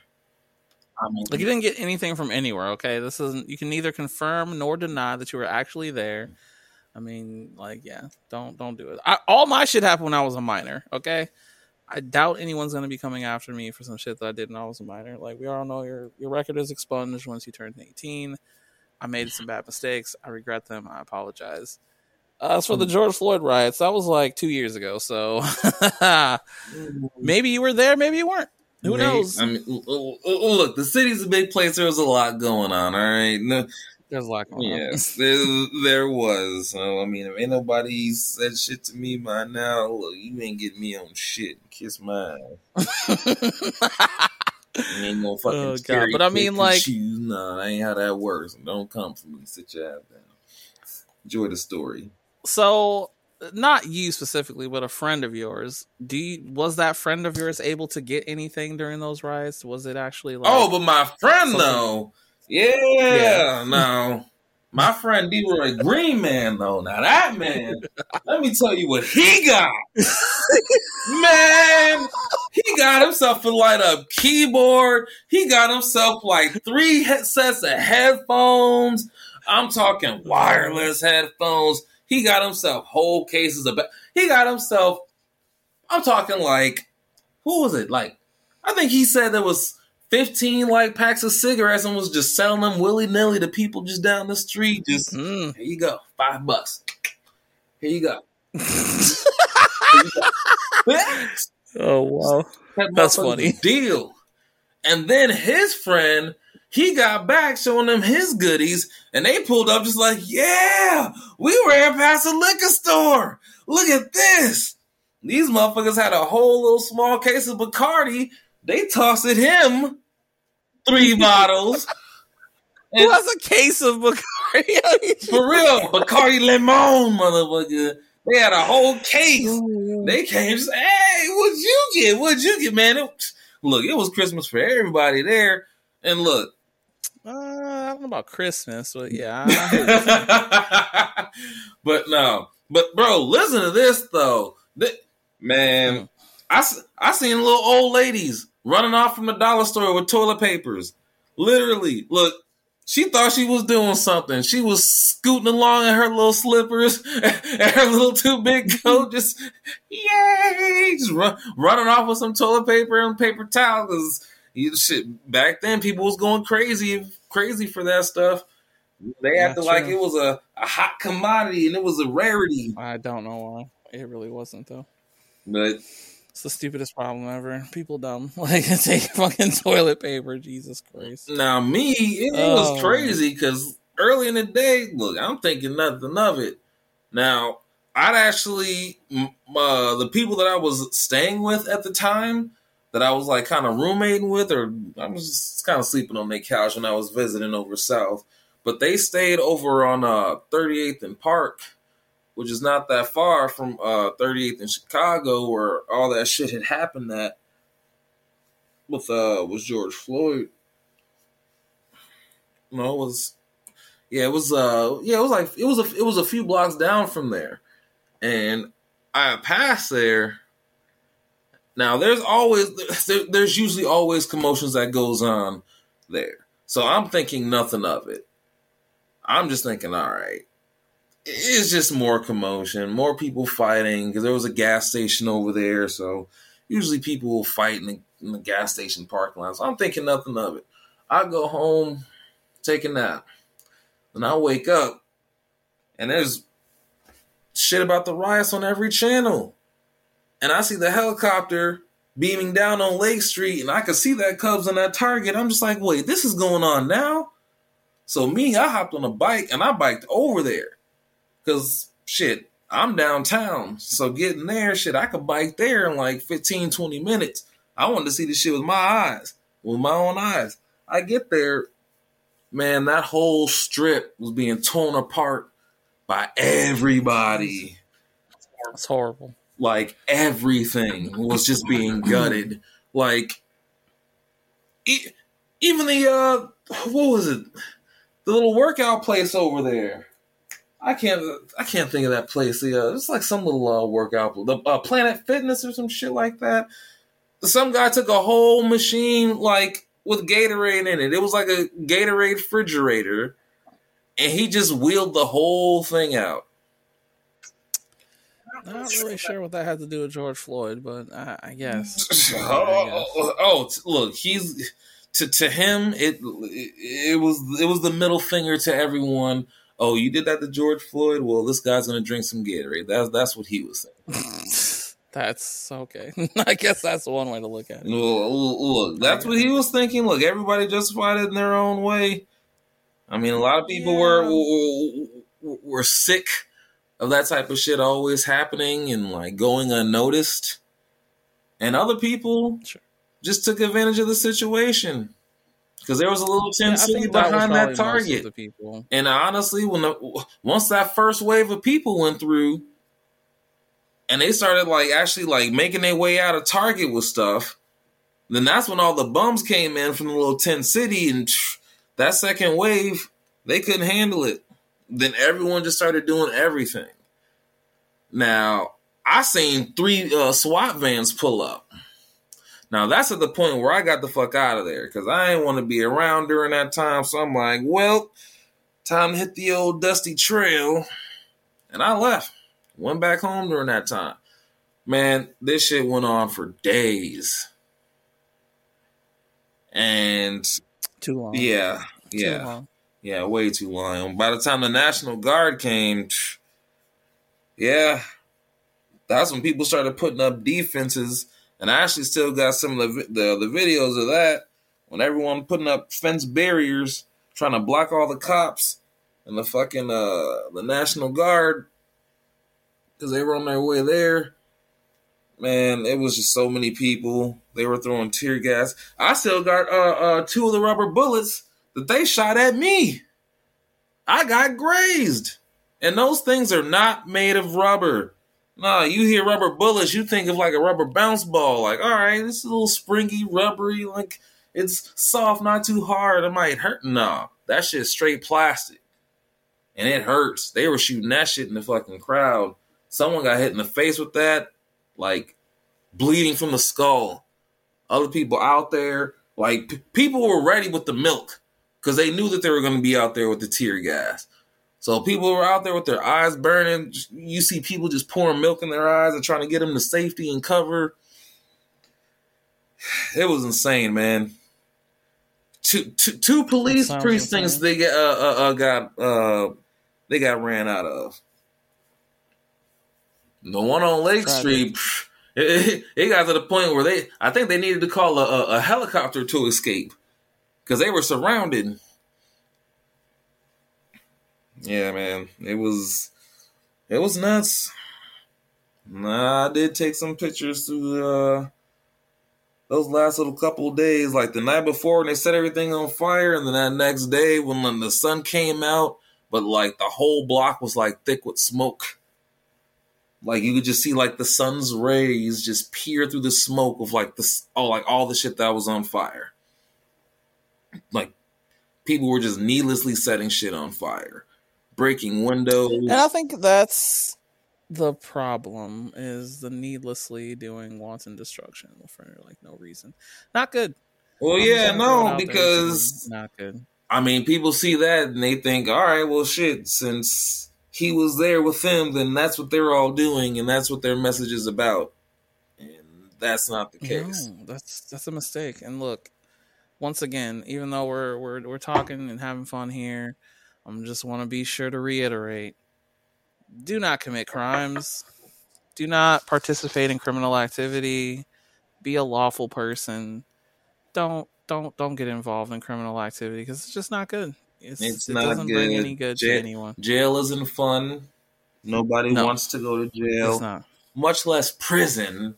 I mean, Like you didn't get anything from anywhere. Okay, this isn't. You can neither confirm nor deny that you were actually there. I mean, like, yeah, don't don't do it. I, all my shit happened when I was a minor. Okay, I doubt anyone's gonna be coming after me for some shit that I did when I was a minor. Like we all know, your your record is expunged once you turn eighteen. I made some bad mistakes. I regret them. I apologize. Uh, as for the George Floyd riots, that was like two years ago. So *laughs* maybe you were there, maybe you weren't. Who knows? I mean, look, the city's a big place. There was a lot going on. All right, no, There's a lot going on. Yes, there, there was. So I mean, if ain't nobody said shit to me by now, look, you ain't getting me on shit. Kiss my ass. You ain't gonna *laughs* oh, fucking Oh, God, but I mean, like- choose. Nah, that ain't how that works. Don't come for me. Sit your ass down. Enjoy the story. so not you specifically but a friend of yours do you was that friend of yours able to get anything during those riots was it actually like oh, but my friend something- though, yeah, Yeah. *laughs* no. My friend D-Roy Green Man though, now that man, let me tell you what he got. *laughs* man, he got himself a light up keyboard. He got himself like three sets of headphones. I'm talking wireless headphones. He got himself whole cases of. ba- He got himself. I'm talking like, who was it? Like, I think he said there was 15 like packs of cigarettes and was just selling them willy nilly to people just down the street. Just Mm. here you go, five bucks. Here you go. *laughs* oh wow That That's funny. Deal. And then his friend, he got back showing them his goodies, and they pulled up just like, yeah, we ran past a liquor store. Look at this. These motherfuckers had a whole little small case of Bacardi. They tossed at him three bottles. *laughs* who And has a case of Bacardi? *laughs* for real, Bacardi Lemon, motherfucker. They had a whole case. They came said, Hey, what'd you get? What'd you get, man? It, look, it was Christmas for everybody there. And look, uh, I don't know about Christmas, but yeah. *laughs* But no. But bro, listen to this though. Th- Man, I, I seen little old ladies running off from the dollar store with toilet papers. Literally, look, she thought she was doing something. She was scooting along in her little slippers *laughs* and her little too big *laughs* coat, just yay, just run, running off with some toilet paper and paper towel. Because shit, back then people was going crazy, crazy for that stuff. They acted like it was a, a hot commodity and it was a rarity. I don't know why. It really wasn't though. But it's the stupidest problem ever. People dumb. *laughs* Like take fucking toilet paper. Jesus Christ. Now me, it oh. was crazy because early in the day, look, I'm thinking nothing of it. Now I'd actually uh, the people that I was staying with at the time that I was like kind of roommating with, or I was just kind of sleeping on their couch when I was visiting over south. But they stayed over on uh, 38th and Park which is not that far from uh, 38th in Chicago, where all that shit had happened. That with uh was George Floyd. No, it was yeah, it was uh yeah, it was like it was a it was a few blocks down from there, and I passed there. Now there's always there, there's usually always commotions that goes on there, so I'm thinking nothing of it. I'm just thinking, all right, it's just more commotion, more people fighting because there was a gas station over there. So usually people will fight in the, in the gas station parking lot. So I'm thinking nothing of it. I go home, take a nap, and I wake up, and there's shit about the riots on every channel. And I see the helicopter beaming down on Lake Street, and I can see that Cubs on that target. I'm just like, wait, this is going on now? So me, I hopped on a bike and I biked over there. Cause shit, I'm downtown. So getting there, shit, I could bike there in like 15, 20 minutes. I wanted to see the shit with my eyes, with my own eyes. I get there, man, that whole strip was being torn apart by everybody. It's horrible. Like everything was just being gutted. Like even the uh what was it? The little workout place over there. I can't I can't think of that place. Yeah, it's like some little uh, workout, the uh, Planet Fitness or some shit like that. Some guy took a whole machine like with Gatorade in it. It was like a Gatorade refrigerator, and he just wheeled the whole thing out. I'm not really sure what that had to do with George Floyd, but I, I guess. *laughs* oh, oh, oh, look, he's to to him it it was it was the middle finger to everyone oh, you did that to George Floyd? Well, this guy's gonna drink some Gatorade. That's that's what he was saying. *laughs* that's okay. *laughs* I guess that's one way to look at it. Look, that's what he was thinking. Look, everybody justified it in their own way. I mean, a lot of people yeah. were, were were sick of that type of shit always happening and like going unnoticed, and other people sure. just took advantage of the situation because there was a little Tin City behind that target. And honestly, when the, once that first wave of people went through, and they started like actually like making their way out of Target with stuff, then that's when all the bums came in from the little Tin City, and *sniffs* that second wave they couldn't handle it. Then everyone just started doing everything. Now I seen three uh, SWAT vans pull up. Now that's at the point where I got the fuck out of there because I didn't want to be around during that time. So I'm like, well, time to hit the old dusty trail. And I left. Went back home during that time. Man, this shit went on for days. And too long. Yeah. Yeah. Long. Yeah, way too long. By the time the National Guard came, yeah, that's when people started putting up defenses and I actually still got some of the, the, the videos of that when everyone putting up fence barriers, trying to block all the cops and the fucking uh the National Guard because they were on their way there. Man, it was just so many people. They were throwing tear gas. I still got uh, uh two of the rubber bullets that they shot at me. I got grazed. And those things are not made of rubber. Nah, you hear rubber bullets, you think of like a rubber bounce ball. Like, all right, it's a little springy, rubbery, like it's soft, not too hard. It might hurt. Nah, that shit's straight plastic. And it hurts. They were shooting that shit in the fucking crowd. Someone got hit in the face with that. like bleeding from the skull. Other people out there, like p- people were ready with the milk because they knew that they were going to be out there with the tear gas. So people were out there with their eyes burning. You see people just pouring milk in their eyes and trying to get them to safety and cover. *sighs* It was insane, man. Two, two, two police precincts insane. they get uh, uh, uh, got uh, they got ran out of. The one on Lake Street, *laughs* it, it, got to the point where they, I think they needed to call a, a, a helicopter to escape because they were surrounded. Yeah, man, it was, it was nuts. Nah, I did take some pictures through uh, those last little couple days, like the night before when they set everything on fire, and then that next day when the sun came out, but like the whole block was like thick with smoke. Like you could just see like the sun's rays just peer through the smoke of like this oh like all the shit that was on fire. Like people were just needlessly setting shit on fire, breaking windows. And I think that's the problem is the needlessly doing wanton destruction for like no reason. Not good. Well, I'm yeah, no, because not good. I mean, people see that and they think, all right, well, shit, since he was there with them, then that's what they're all doing, and that's what their message is about. And that's not the case. No, that's that's a mistake. And look, once again, even though we're we're we're talking and having fun here, I'm just want to be sure to reiterate: do not commit crimes. Do not participate in criminal activity. Be a lawful person. Don't don't don't get involved in criminal activity because it's just not good. It's, it's it not doesn't good. bring any good jail, to anyone. Jail isn't fun. Nobody no, wants to go to jail. Much less prison.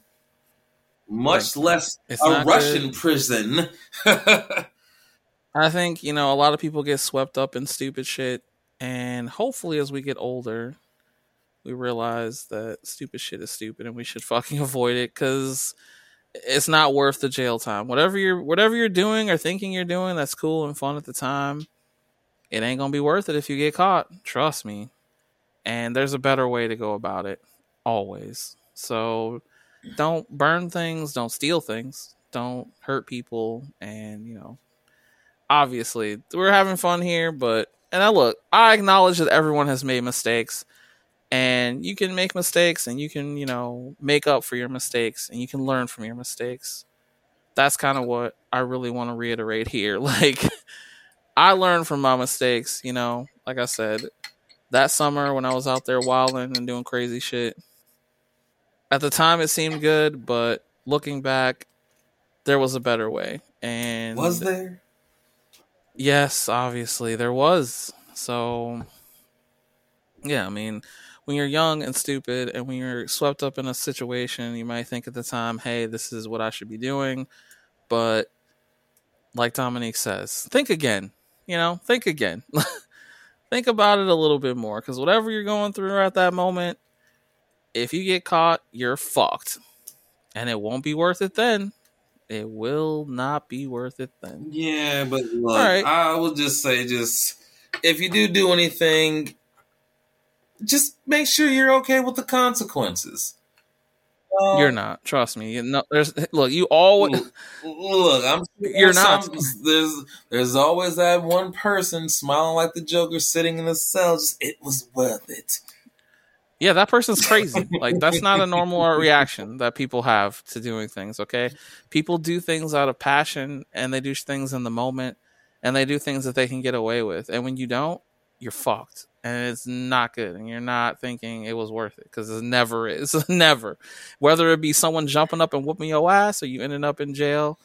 Much like, less a Russian good. prison. *laughs* I think, you know, a lot of people get swept up in stupid shit. And hopefully, as we get older, we realize that stupid shit is stupid and we should *laughs* fucking avoid it because it's not worth the jail time. Whatever you're whatever you're doing or thinking you're doing that's cool and fun at the time, it ain't gonna be worth it if you get caught. Trust me. And there's a better way to go about it, always. So don't burn things, don't steal things, don't hurt people, and you know, obviously we're having fun here, but and I look, I acknowledge that everyone has made mistakes, and you can make mistakes, and you can you know make up for your mistakes, and you can learn from your mistakes. That's kind of what I really want to reiterate here, *laughs* like. I learned from my mistakes, you know. Like I said, that summer when I was out there wilding and doing crazy shit. At the time, it seemed good, but looking back, there was a better way. And was there? Yes, obviously there was. So, yeah, I mean, when you're young and stupid, and when you're swept up in a situation, you might think at the time, "Hey, this is what I should be doing," but like Dominique says, think again you know, think again. *laughs* think about it a little bit more because whatever you're going through at that moment, if you get caught, you're fucked. And it won't be worth it then. It will not be worth it then. Yeah, but look, right. I will just say, just if you do do anything, just make sure you're okay with the consequences. Um, you're not. Trust me. You know, there's look. You always look. I'm. *laughs* You're not. Some, there's there's always that one person smiling like the Joker sitting in the cell. Just it was worth it. Yeah, that person's crazy. *laughs* like that's not a normal reaction that people have to doing things. Okay, people do things out of passion and they do things in the moment and they do things that they can get away with. And when you don't, you're fucked and it's not good and you're not thinking it was worth it because it never is *laughs* never whether it be someone jumping up and whooping your ass or you ending up in jail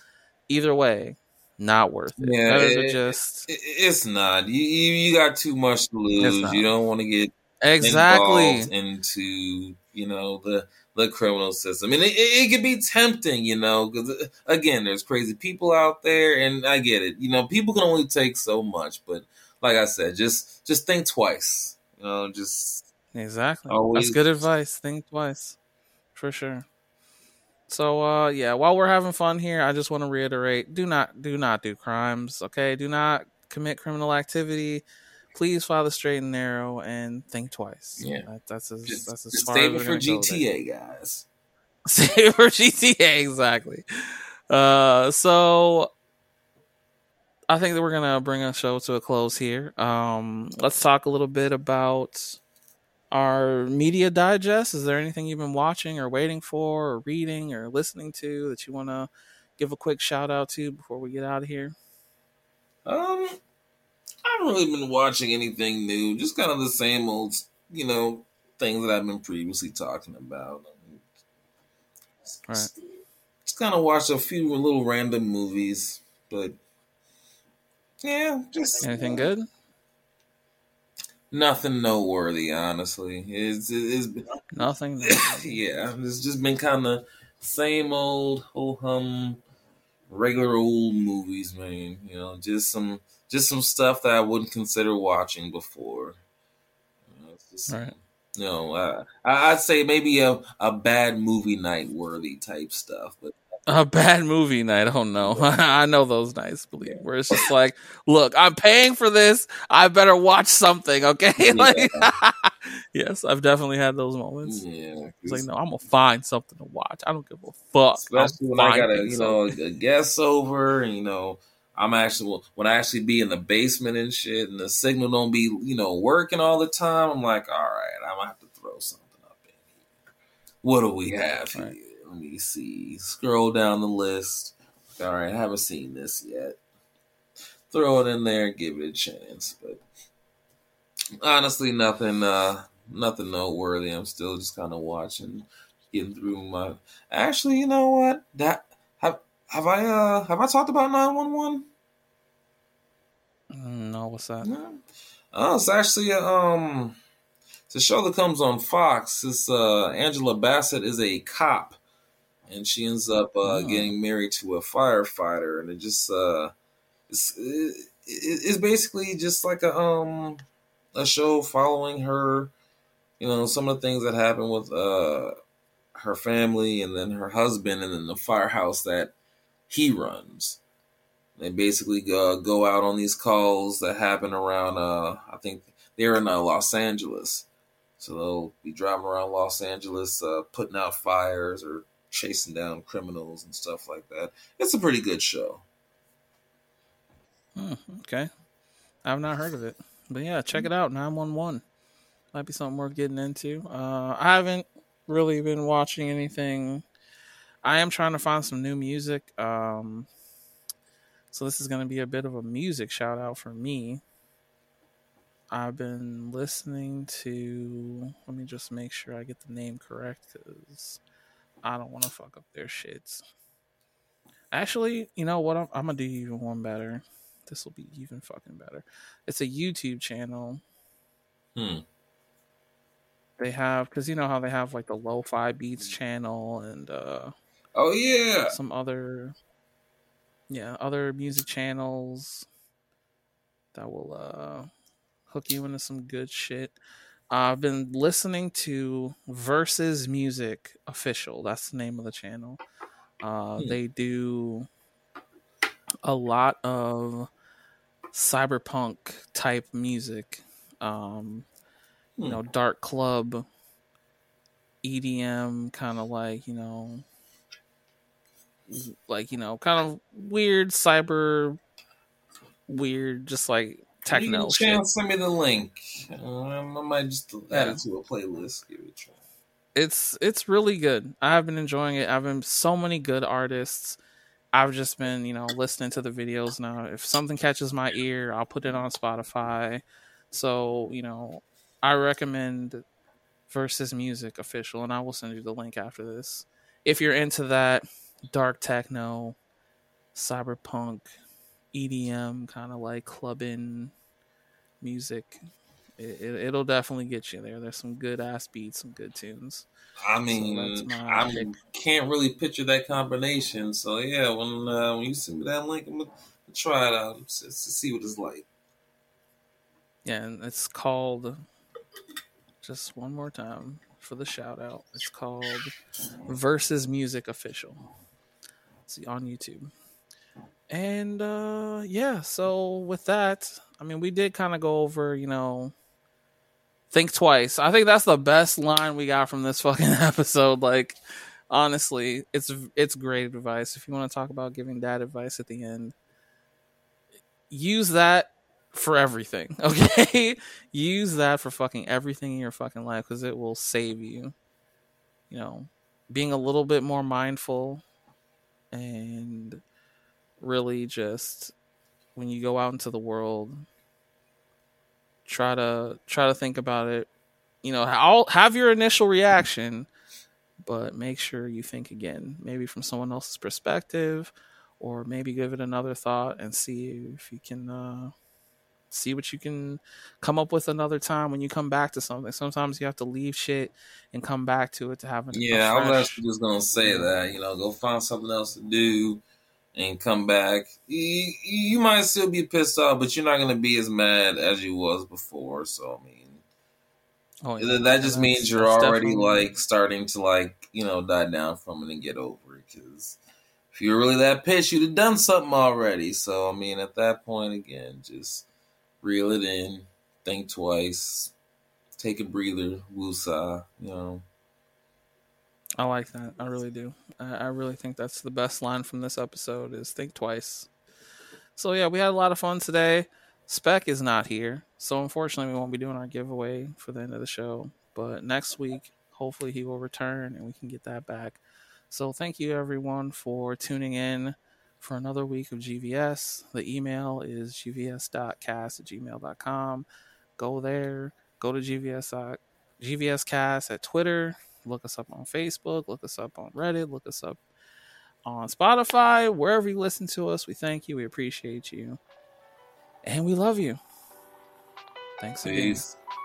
either way not worth it yeah it, just it, it's not you, you got too much to lose you don't want to get exactly into you know the the criminal system and it, it, it could be tempting you know because uh, again there's crazy people out there and i get it you know people can only take so much but like I said, just just think twice. You know, just exactly. Always. That's good advice. Think twice, for sure. So uh yeah, while we're having fun here, I just want to reiterate: do not do not do crimes. Okay, do not commit criminal activity. Please follow the straight and narrow and think twice. Yeah, that, that's as just, that's as just far as *laughs* for GTA, guys. Save for GTA, exactly. Uh, so I think that we're gonna bring a show to a close here. Um, let's talk a little bit about our media digest. Is there anything you've been watching or waiting for, or reading or listening to that you want to give a quick shout out to before we get out of here? Um, I haven't really been watching anything new. Just kind of the same old, you know, things that I've been previously talking about. Right. Just, just kind of watched a few little random movies, but yeah, just Anything good? nothing noteworthy. Honestly, it's it's Nothing. *coughs* yeah, it's just been kind of same old ho hum, regular old movies, man. You know, just some just some stuff that I wouldn't consider watching before. You know, just, Right. You know, uh, I- I'd say maybe a, a bad movie night worthy type stuff, but A bad movie night. Oh no, *laughs* I know those nights. Believe where it's just like, look, I'm paying for this. I better watch something. Okay, *laughs* like, *laughs* yes, I've definitely had those moments. yeah, It's like, no, I'm gonna find something to watch. I don't give a fuck. especially I'm when I got a you know a guest over, and you know I'm actually when I actually be in the basement and shit, and the signal don't be you know working all the time. I'm like, all right, I'm gonna have to throw something up in here. What do we have here? Let me see. Scroll down the list. All right, I haven't seen this yet. Throw it in there, give it a chance. But honestly, nothing, uh, nothing noteworthy. I'm still just kind of watching, getting through my. Actually, you know what? That have have I uh have I talked about nine one one? Mm, No, what's that? No. Oh, it's actually a um, it's a show that comes on Fox. It's uh, Angela Bassett is a cop, and she ends up uh, Oh. getting married to a firefighter, and it just uh, it's it, it's basically just like a um a show following her, you know, some of the things that happen with uh her family, and then her husband, and then the firehouse that he runs. They basically go, go out on these calls that happen around. Uh, I think they're in uh, Los Angeles, so they'll be driving around Los Angeles, uh, putting out fires or chasing down criminals and stuff like that. It's a pretty good show. Hmm, okay, I've not heard of it, but yeah, check it out. Nine one one might be something worth getting into. Uh, I haven't really been watching anything. I am trying to find some new music. Um, so this is going to be a bit of a music shout out for me. I've been listening to. Let me just make sure I get the name correct because I don't want to fuck up their shits. Actually, you know what? I'm, I'm gonna do even one better. This will be even fucking better. It's a YouTube channel. Hmm. They have because you know how they have like the lo-fi beats channel and uh Oh yeah, some other yeah other music channels that will uh hook you into some good shit i've been listening to versus music official that's the name of the channel uh Hmm. they do a lot of cyberpunk type music um you Hmm. know dark club edm kind of like you know like you know kind of weird cyber weird just like You techno shit. send me the link. Um, I might just add it to a playlist. Give it a try. it's it's really good i've been enjoying it i've been so many good artists i've just been you know listening to the videos now if something catches my ear i'll put it on spotify so you know i recommend versus music official and i will send you the link after this if you're into that dark techno cyberpunk edm kind of like clubbing music it, it, it'll definitely get you there there's some good ass beats some good tunes I mean, my I pick. can't really picture that combination. So yeah, when uh, when you send me that link, I'm gonna try it out to see what it's like. Yeah, and it's called just one more time for the shout out. It's called Versus Music Official. See on YouTube. And uh yeah, so with that, I mean we did kind of go over, you know, think twice. I think that's the best line we got from this *laughs* fucking episode. Like honestly, it's it's great advice. If you want to talk about giving dad advice at the end, use that for everything. *laughs* Okay, use that for fucking everything in your fucking life because it will save you. You know, being a little bit more mindful and really just when you go out into the world try to try to think about it you know I'll have your initial reaction but make sure you think again maybe from someone else's perspective or maybe give it another thought and see if you can uh, see what you can come up with another time when you come back to something. Sometimes you have to leave shit and come back to it to have an yeah. I was actually just gonna say that you know go find something else to do and come back. You, you might still be pissed off, but you're not gonna be as mad as you was before. So I mean. Oh, yeah. That just means you're already definitely... like starting to like you know die down from it and get over it because if you're really that pissed, you'd have done something already. So I mean, at that point, again, just reel it in, think twice, take a breather, woosah, you know. I like that. I really do. I, I really think that's the best line from this episode is think twice. So yeah, we had a lot of fun today. Spec is not here, so unfortunately we won't be doing our giveaway for the end of the show. But next week, hopefully he will return and we can get that back. So thank you everyone for tuning in for another week of GVS. The email is gvs.cast at gmail.com. Go there. Go to GVS, GVScast at Twitter. Look us up on Facebook. Look us up on Reddit. Look us up on Spotify. Wherever you listen to us, we thank you. We appreciate you. And we love you. Thanks Peace. again.